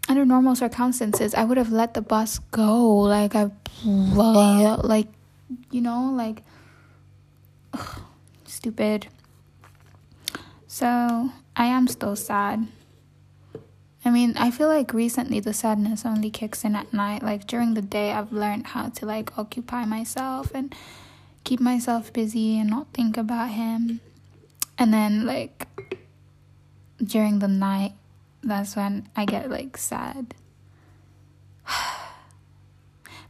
Under normal circumstances, I would have let the bus go. Like I, like, you know, like, ugh, stupid. So I am still sad. I mean, I feel like recently the sadness only kicks in at night. Like during the day, I've learned how to like occupy myself and keep myself busy and not think about him. And then, like, during the night, that's when I get like sad.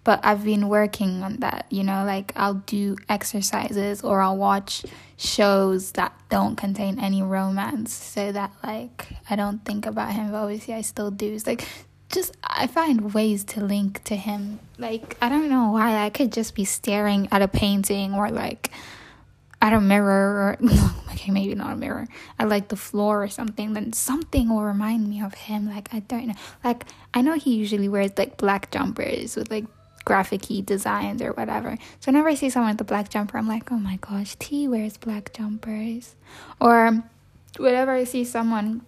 but I've been working on that, you know, like I'll do exercises or I'll watch shows that don't contain any romance so that like I don't think about him, but obviously I still do. It's like just I find ways to link to him. Like I don't know why. I could just be staring at a painting or like at a mirror or okay maybe not a mirror at like the floor or something. Then something will remind me of him. Like i don't know. Like i know he usually wears like black jumpers with like graphic designs or whatever. So whenever i see someone with a black jumper i'm like oh my gosh t wears black jumpers. Or whenever i see someone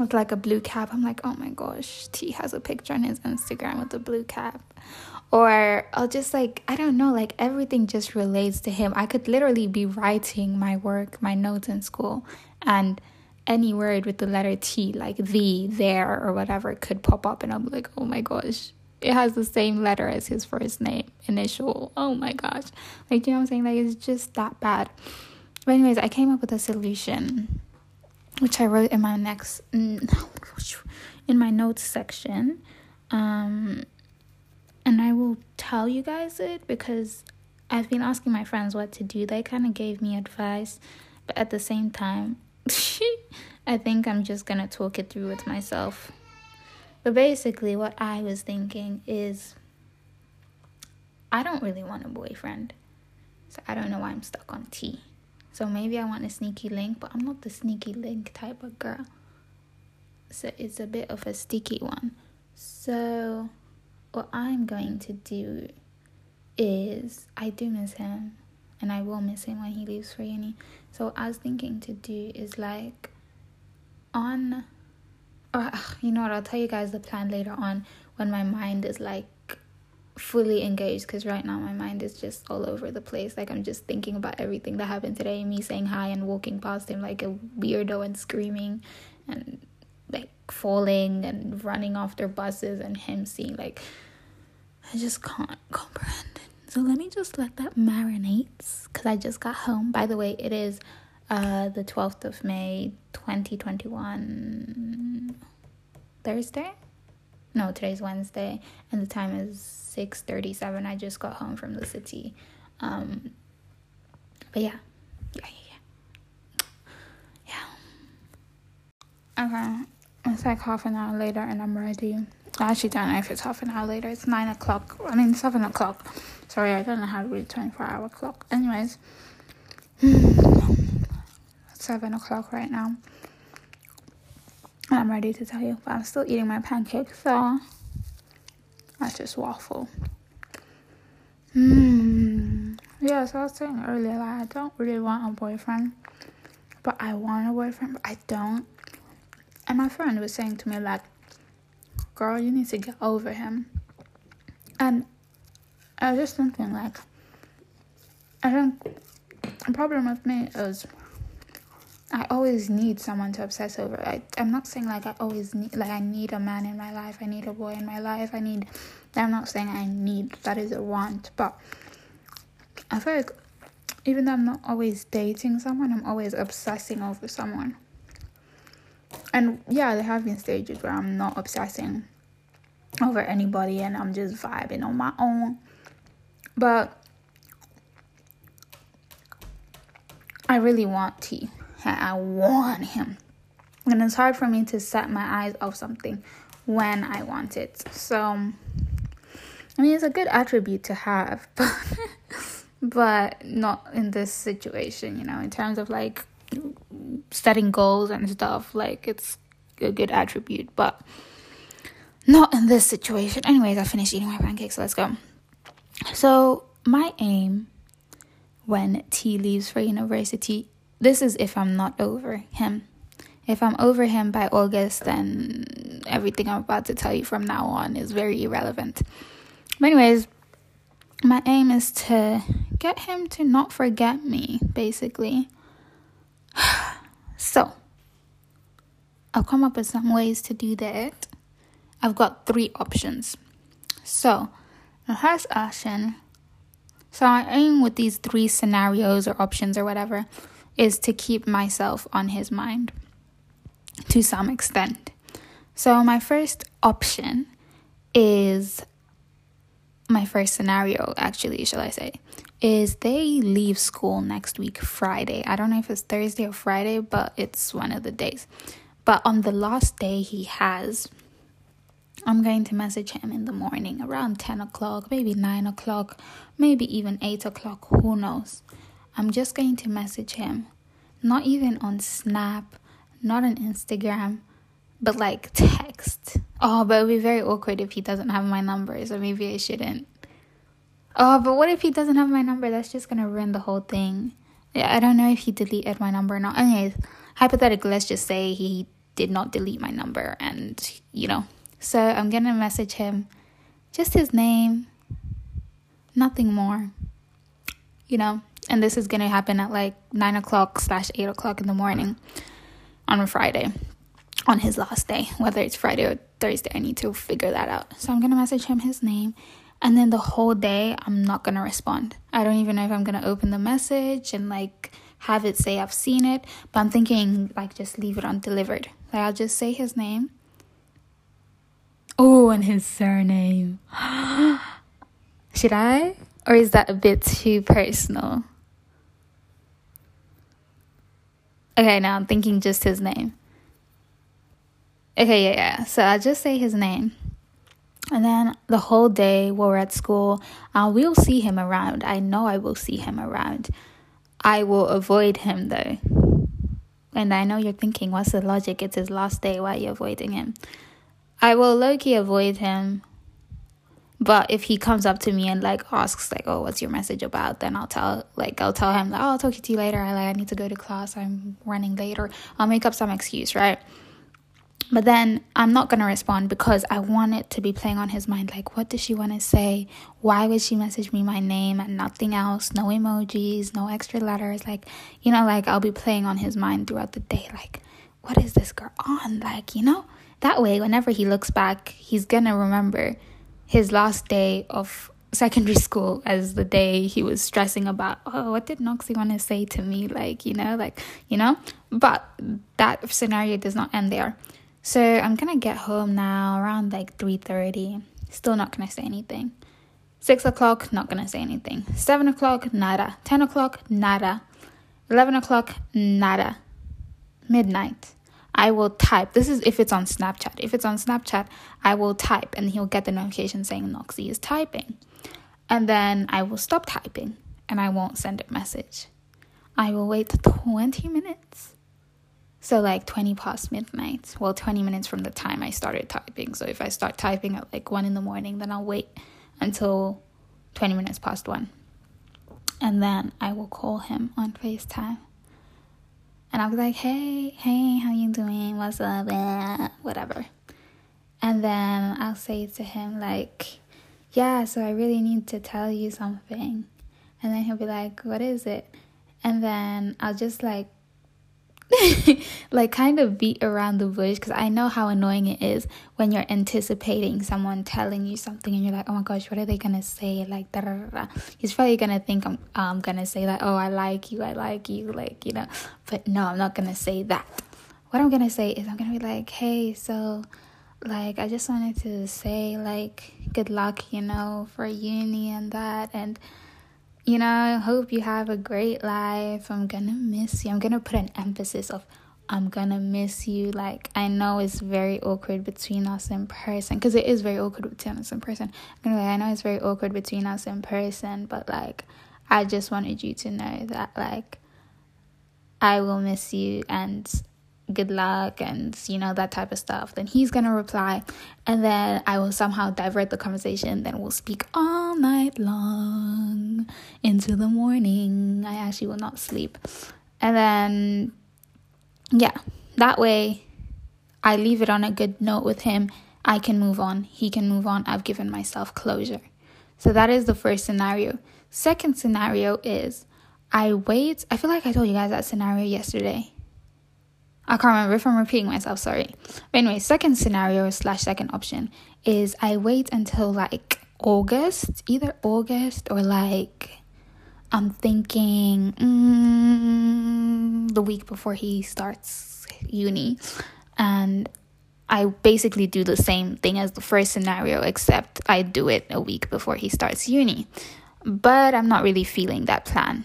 with like a blue cap. I'm like, oh my gosh, T has a picture on his Instagram with a blue cap. Or I'll just like, I don't know, like everything just relates to him. I could literally be writing my work, my notes in school, and any word with the letter T, like the, there, or whatever, could pop up. And I'm like, oh my gosh, it has the same letter as his first name, initial. Oh my gosh. Like, you know what I'm saying? Like, it's just that bad. But, anyways, I came up with a solution which I wrote in my next in my notes section. Um, and I will tell you guys it because I've been asking my friends what to do. They kind of gave me advice, but at the same time, I think I'm just gonna talk it through with myself. But basically, what I was thinking is I don't really want a boyfriend, so I don't know why I'm stuck on T. So maybe I want a sneaky link, but I'm not the sneaky link type of girl. So it's a bit of a sticky one. So what I'm going to do is I do miss him and I will miss him when he leaves for uni. So what I was thinking to do is like on or you know what I'll tell you guys the plan later on when my mind is like fully engaged because right now my mind is just all over the place. Like I'm just thinking about everything that happened today, me saying hi and walking past him like a weirdo and screaming and like falling and running after buses and him seeing like I just can't comprehend it. So let me just let that marinate because I just got home. By the way, it is uh the 12th of May 2021 Thursday? no today's wednesday and the time is 6.37 i just got home from the city. Um but yeah. Yeah yeah yeah, yeah. okay. It's like half an hour later and i'm ready. I actually don't know if it's half an hour later. It's nine o'clock. I mean seven o'clock. Sorry i don't know how to read 24 hour clock. Anyways. Seven o'clock right now. I'm ready to tell you. But I'm still eating my pancake, so that's just waffle. Hmm. Yeah, so I was saying earlier, like, I don't really want a boyfriend, but I want a boyfriend, but I don't. And my friend was saying to me, like, girl, you need to get over him. And I was just thinking, like, I think the problem with me is I always need someone to obsess over. I, I'm not saying like I always need, like I need a man in my life. I need a boy in my life. I need. I'm not saying I need. That is a want, but I feel like even though I'm not always dating someone, I'm always obsessing over someone. And yeah, there have been stages where I'm not obsessing over anybody and I'm just vibing on my own. But I really want T. I want him. And it's hard for me to set my eyes off something when I want it. So, I mean, it's a good attribute to have, but, but not in this situation, you know, in terms of like setting goals and stuff. Like, it's a good attribute, but not in this situation. Anyways, I finished eating my pancakes, so let's go. So, my aim when T leaves for university this is if I'm not over him. If I'm over him by August, then everything I'm about to tell you from now on is very irrelevant. But, anyways, my aim is to get him to not forget me, basically. so, I've come up with some ways to do that. I've got three options. So, the first option, so I aim with these three scenarios or options or whatever is to keep myself on his mind to some extent. So, my first option is my first scenario, actually, shall I say, is they leave school next week, Friday. I don't know if it's Thursday or Friday, but it's one of the days. But on the last day he has, I'm going to message him in the morning around 10 o'clock, maybe 9 o'clock, maybe even 8 o'clock, who knows. I'm just going to message him. Not even on Snap, not on Instagram, but like text. Oh, but it would be very awkward if he doesn't have my number, so maybe I shouldn't. Oh, but what if he doesn't have my number? That's just gonna ruin the whole thing. Yeah, I don't know if he deleted my number or not. Anyways, hypothetically, let's just say he did not delete my number, and you know. So I'm gonna message him, just his name, nothing more. You know, and this is gonna happen at like nine o'clock slash eight o'clock in the morning on a Friday, on his last day. Whether it's Friday or Thursday, I need to figure that out. So I'm gonna message him his name, and then the whole day I'm not gonna respond. I don't even know if I'm gonna open the message and like have it say I've seen it, but I'm thinking like just leave it undelivered. Like I'll just say his name. Oh, and his surname. Should I? Or is that a bit too personal? Okay, now I'm thinking just his name. Okay, yeah, yeah. So I'll just say his name. And then the whole day while we're at school, I uh, will see him around. I know I will see him around. I will avoid him though. And I know you're thinking, what's the logic? It's his last day. Why are you avoiding him? I will low key avoid him but if he comes up to me and like asks like, "Oh, what's your message about?" then I'll tell like I'll tell him like, "Oh, I'll talk to you later. I like I need to go to class. I'm running late." Or I'll make up some excuse, right? But then I'm not gonna respond because I want it to be playing on his mind. Like, what does she want to say? Why would she message me my name and nothing else? No emojis, no extra letters. Like, you know, like I'll be playing on his mind throughout the day. Like, what is this girl on? Like, you know, that way, whenever he looks back, he's gonna remember his last day of secondary school as the day he was stressing about oh what did noxie want to say to me? Like you know like you know? But that scenario does not end there. So i'm gonna get home now around like 3.30 still not gonna say anything. 6 o'clock not gonna say anything. 7 o'clock nada. 10 o'clock nada. 11 o'clock nada. Midnight I will type. This is if it's on Snapchat. If it's on Snapchat, I will type and he'll get the notification saying Noxie is typing. And then I will stop typing and I won't send a message. I will wait 20 minutes. So, like 20 past midnight. Well, 20 minutes from the time I started typing. So, if I start typing at like 1 in the morning, then I'll wait until 20 minutes past 1. And then I will call him on FaceTime. And I'll be like, hey, hey, how you doing? What's up? Eh, whatever. And then I'll say to him, like, yeah, so I really need to tell you something. And then he'll be like, what is it? And then I'll just like like kind of beat around the bush because I know how annoying it is when you're anticipating someone telling you something and you're like, oh my gosh, what are they gonna say? Like, da da da. He's probably gonna think I'm um gonna say like, oh, I like you, I like you, like you know. But no, I'm not gonna say that. What I'm gonna say is I'm gonna be like, hey, so like I just wanted to say like good luck, you know, for uni and that and you know, I hope you have a great life. I'm gonna miss you. I'm gonna put an emphasis of I'm gonna miss you. Like I know it's very awkward between us in person because it is very awkward between us in person. Like, I know it's very awkward between us in person, but like I just wanted you to know that like I will miss you and good luck and you know that type of stuff then he's gonna reply. And then i will somehow divert the conversation then we'll speak all night long into the morning. I actually will not sleep. And then yeah that way i leave it on a good note with him. I can move on. He can move on. I've given myself closure. So that is the first scenario. Second scenario is i wait. I feel like i told you guys that scenario yesterday I can't remember if I'm repeating myself, sorry. But anyway, second scenario slash second option is I wait until like August, either August or like I'm thinking mm, the week before he starts uni. And I basically do the same thing as the first scenario, except I do it a week before he starts uni. But I'm not really feeling that plan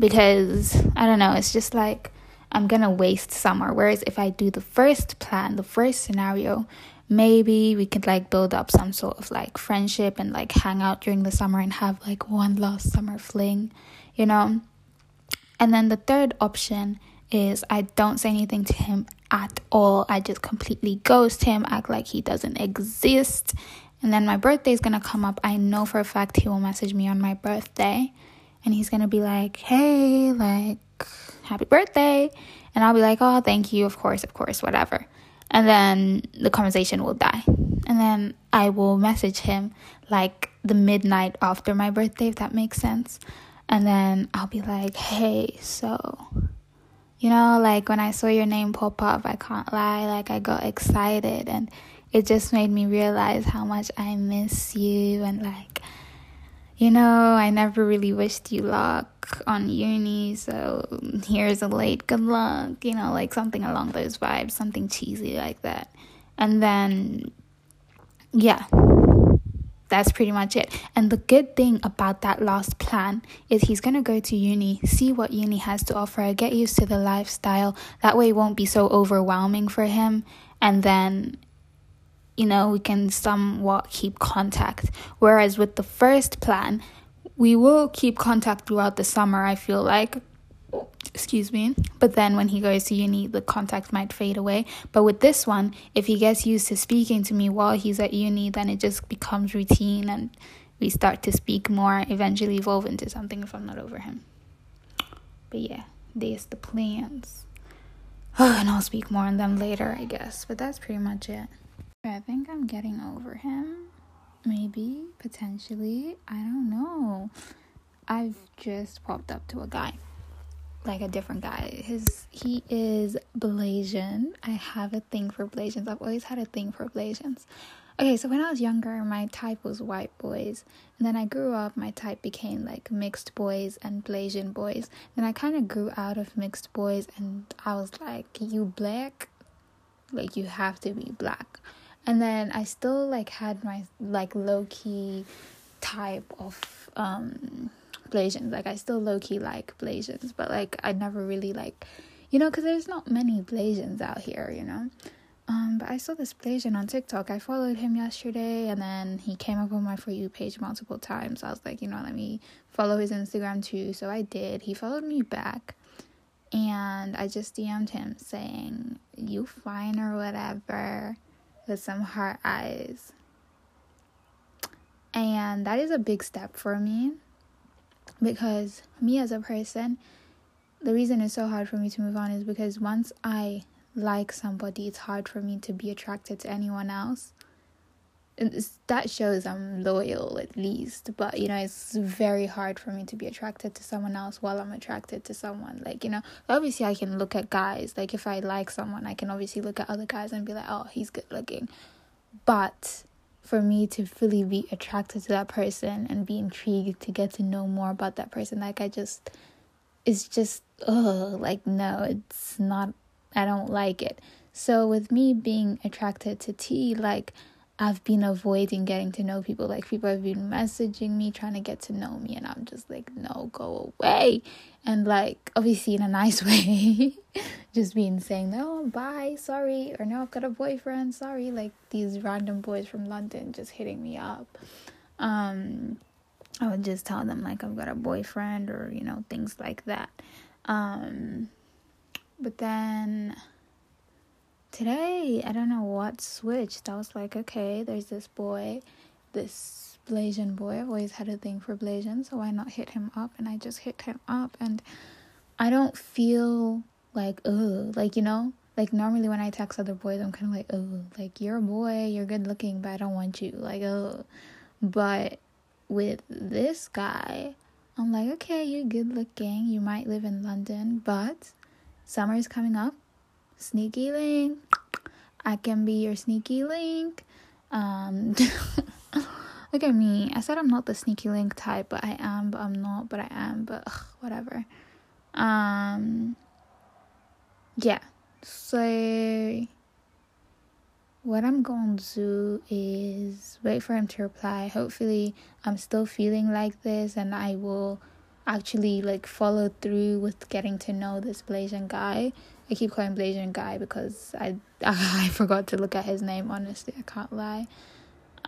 because I don't know, it's just like I'm gonna waste summer. Whereas if I do the first plan, the first scenario, maybe we could like build up some sort of like friendship and like hang out during the summer and have like one last summer fling, you know? And then the third option is I don't say anything to him at all. I just completely ghost him, act like he doesn't exist. And then my birthday is gonna come up. I know for a fact he will message me on my birthday and he's gonna be like, hey, like, happy birthday. And I'll be like, oh, thank you, of course, of course, whatever. And then the conversation will die. And then I will message him like the midnight after my birthday, if that makes sense. And then I'll be like, hey, so, you know, like when I saw your name pop up, I can't lie, like I got excited and it just made me realize how much I miss you and like you know, I never really wished you luck on uni, so here's a late good luck, you know, like something along those vibes, something cheesy like that. And then, yeah, that's pretty much it. And the good thing about that last plan is he's gonna go to uni, see what uni has to offer, get used to the lifestyle. That way, it won't be so overwhelming for him. And then you know, we can somewhat keep contact. Whereas with the first plan, we will keep contact throughout the summer, I feel like. Excuse me. But then when he goes to uni, the contact might fade away. But with this one, if he gets used to speaking to me while he's at uni, then it just becomes routine and we start to speak more, eventually evolve into something if I'm not over him. But yeah, there's the plans. Oh, and I'll speak more on them later, I guess. But that's pretty much it. I think I'm getting over him. Maybe, potentially. I don't know. I've just popped up to a guy. Like a different guy. His he is Blasian. I have a thing for Blasians. I've always had a thing for Blasians. Okay, so when I was younger, my type was white boys. And then I grew up, my type became like mixed boys and Blasian boys. Then I kind of grew out of mixed boys and I was like, you black? Like, you have to be black and then I still like had my like low key type of um Blasians. Like I still low key like Blasians, but like I never really like you know, because there's not many Blasians out here, you know. Um, but I saw this Blasian on TikTok. I followed him yesterday, and then he came up on my for you page multiple times. I was like, you know, let me follow his Instagram too. So I did. He followed me back, and I just DM'd him saying, "You fine or whatever," with some heart eyes. And that is a big step for me because me as a person, the reason it's so hard for me to move on is because once I like somebody, it's hard for me to be attracted to anyone else. That shows I'm loyal at least, but you know, it's very hard for me to be attracted to someone else while I'm attracted to someone. Like, you know, obviously I can look at guys. Like, if I like someone, I can obviously look at other guys and be like, oh, he's good looking. But for me to fully be attracted to that person and be intrigued to get to know more about that person, like, I just, it's just, oh, like, no, it's not I don't like it. So with me being attracted to T, like I've been avoiding getting to know people. Like people have been messaging me trying to get to know me and I'm just like, no, go away. And like obviously in a nice way. just being saying, No, bye, sorry, or no, I've got a boyfriend, sorry. Like these random boys from London just hitting me up. Um I would just tell them like I've got a boyfriend or, you know, things like that. Um but then today, I don't know what switched. I was like, okay, there's this boy, this Blasian boy. I've always had a thing for Blasian, so why not hit him up? And I just hit him up, and I don't feel like, ugh, like, you know, like normally when I text other boys, I'm kind of like, oh, like you're a boy, you're good looking, but I don't want you, like, oh. But with this guy, I'm like, okay, you're good looking, you might live in London, but Summer is coming up. Sneaky link. I can be your sneaky link. Um, look at me. I said I'm not the sneaky link type, but I am, but I'm not, but I am, but ugh, whatever. Um, yeah. So, what I'm going to do is wait for him to reply. Hopefully, I'm still feeling like this and I will actually like follow through with getting to know this Blasian guy. I keep calling Blasian guy because I I forgot to look at his name. Honestly, I can't lie.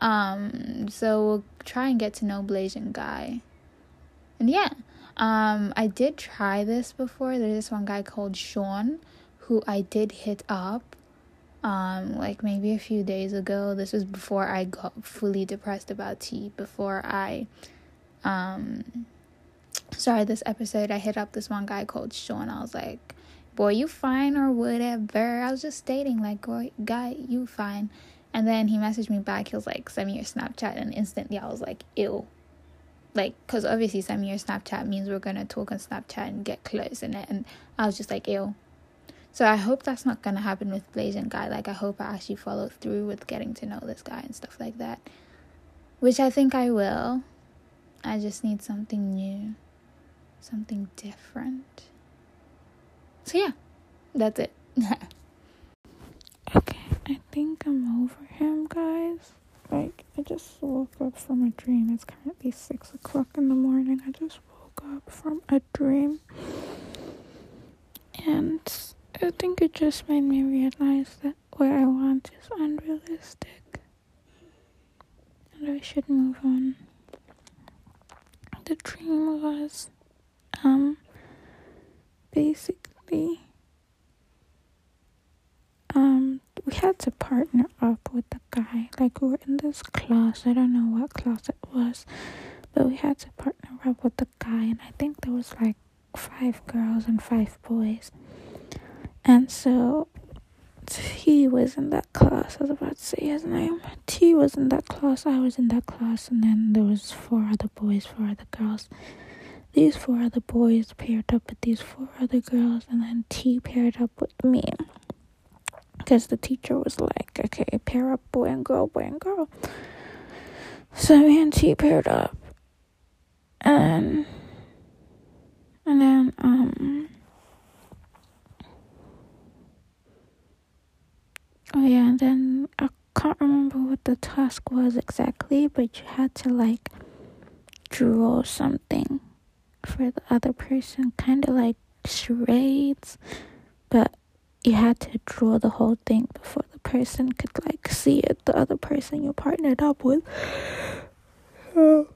Um, so we'll try and get to know Blasian guy. And yeah, um, I did try this before. There's this one guy called Sean who I did hit up. Um, like maybe a few days ago. This was before I got fully depressed about T. Before I, um, sorry, this episode, I hit up this one guy called Sean. I was like, boy, you fine or whatever. I was just stating, like, boy, guy, you fine. And then he messaged me back. He was like, send me your Snapchat. And instantly I was like, ew. Like, because obviously send me your Snapchat means we're going to talk on Snapchat and get close in it. And I was just like, ew. So I hope that's not going to happen with Blasian Guy. Like, I hope I actually follow through with getting to know this guy and stuff like that. Which I think I will. I just need something new something different. So, yeah, that's it. okay, I think I'm over him, guys. Like, I just woke up from a dream. It's currently 6 o'clock in the morning. I just woke up from a dream. And I think it just made me realize that what I want is unrealistic. And I should move on. The dream was um basically um we had to partner up with the guy like we were in this class i don't know what class it was but we had to partner up with the guy and i think there was like five girls and five boys and so T was in that class. I was about to say his name. T was in that class. I was in that class, and then there was four other boys, four other girls these four other boys paired up with these four other girls, and then T paired up with me. Because the teacher was like, okay, pair up boy and girl, boy and girl. So me and T paired up. And, and then, um, oh yeah, and then I can't remember what the task was exactly, but you had to like draw something for the other person, kind of like charades, but you had to draw the whole thing before the person could like see it the other person you partnered up with.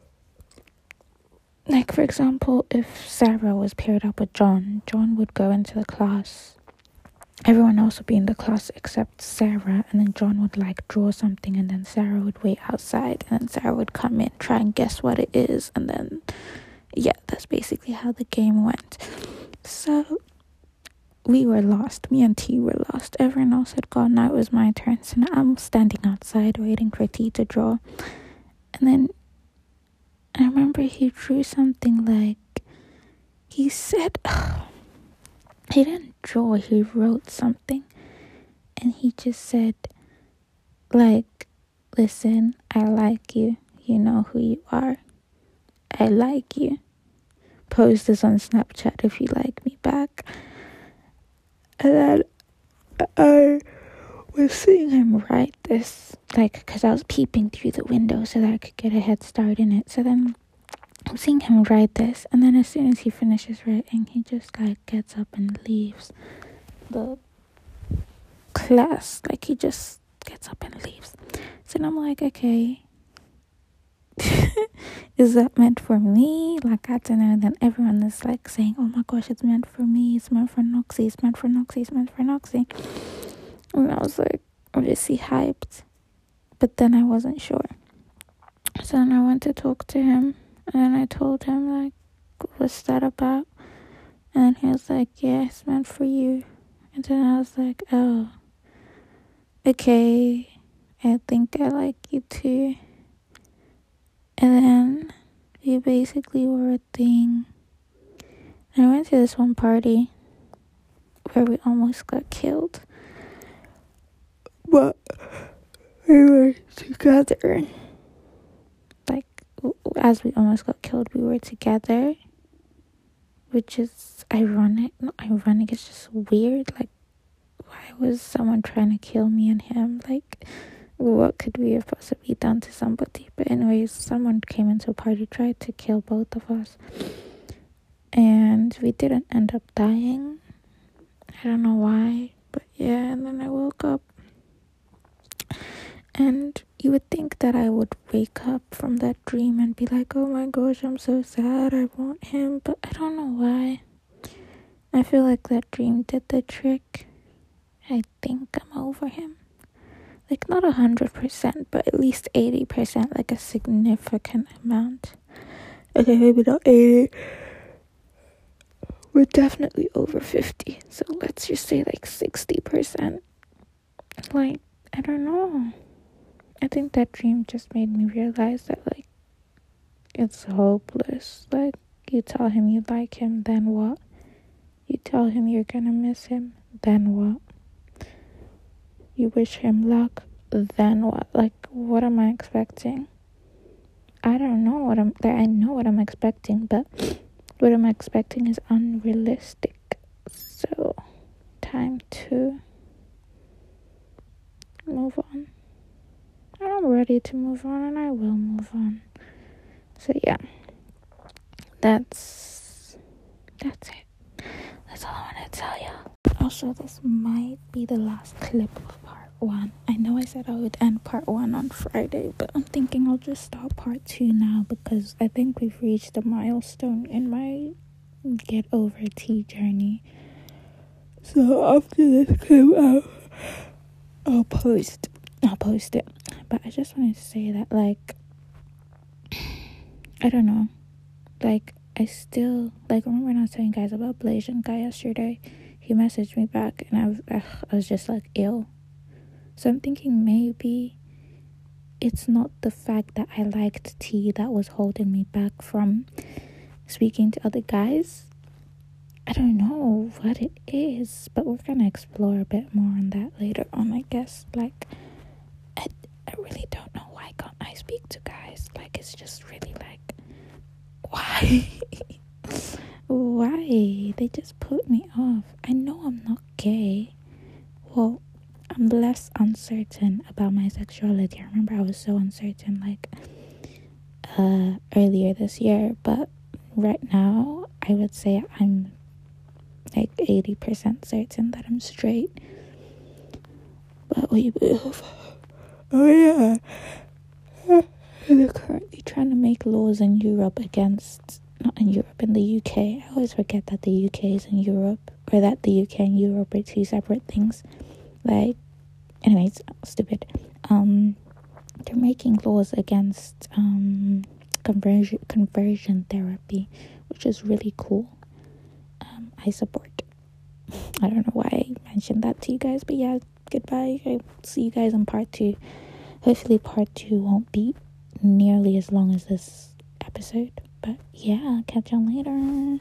Like for example if sarah was paired up with john john would go into the class. Everyone else would be in the class except sarah and then john would like draw something and then sarah would wait outside and then sarah would come in try and guess what it is and then yeah that's basically how the game went so we were lost. Me and T were lost. Everyone else had gone. Now it was my turn. So now I'm standing outside waiting for T to draw. And then I remember he drew something like he said he didn't draw, he wrote something. And he just said like listen, I like you. You know who you are. I like you. Post this on Snapchat if you like me back. And then I was seeing him write this, like, because I was peeping through the window so that I could get a head start in it. So then I'm seeing him write this, and then as soon as he finishes writing, he just, like, gets up and leaves the class. Like, he just gets up and leaves. So I'm like, okay, is that meant for me? Like, I don't know. Then everyone is like saying, oh my gosh, it's meant for me. It's meant for Noxie. It's meant for Noxie. It's meant for Noxie. And I was like, obviously hyped. But then I wasn't sure. So then I went to talk to him. And then I told him, like, what's that about? And he was like, yeah, it's meant for you. And then I was like, oh, okay. I think I like you too. And then we basically were a thing. And I went to this one party where we almost got killed. But we were together. Like, as we almost got killed, we were together. Which is ironic. Not ironic, it's just weird. Like, why was someone trying to kill me and him? Like, what could we have possibly done to somebody? But anyways, someone came into a party, tried to kill both of us, and we didn't end up dying. I don't know why, but yeah. And then I woke up, and you would think that I would wake up from that dream and be like, "Oh my gosh, I'm so sad. I want him," but I don't know why. I feel like that dream did the trick. I think I'm over him like not a hundred percent, but at least eighty percent, like a significant amount. Okay, maybe not eighty. We're definitely over fifty, so let's just say like sixty percent. Like I don't know. I think that dream just made me realize that like it's hopeless. Like you tell him you like him, then what? You tell him you're gonna miss him, then what? You wish him luck, then what? Like, what am I expecting? I don't know what I'm. I know what I'm expecting, but what I'm expecting is unrealistic. So, time to move on. I'm ready to move on, and I will move on. So yeah, that's that's it. That's all I want to tell you. Also, this might be the last clip of part one. I know I said I would end part one on Friday, but I'm thinking I'll just start part two now because I think we've reached a milestone in my get over T journey. So after this clip, I'll, I'll post. I'll post it. But I just wanted to say that, like, I don't know. Like, I still, like, remember when I was telling guys about Blasian guy yesterday? He messaged me back and I, I was just like ill. So i'm thinking maybe it's not the fact that i liked T that was holding me back from speaking to other guys. I don't know what it is but we're gonna explore a bit more on that later on i guess. Like i, I really don't know why can't i speak to guys. Like it's just really like why why? They just put me off. I know I'm not gay. Well, I'm less uncertain about my sexuality. I remember I was so uncertain like uh earlier this year, but right now I would say I'm like 80% certain that I'm straight. But we move. Oh, yeah. They're currently trying to make laws in Europe against, not in Europe, in the UK. I always forget that the UK is in Europe, or that the UK and Europe are two separate things. Like, anyways, stupid. Um, they're making laws against um conversion conversion therapy, which is really cool. Um, I support. I don't know why I mentioned that to you guys, but yeah, goodbye. I'll see you guys in part two. Hopefully, part two won't be nearly as long as this episode. But yeah, catch y'all later.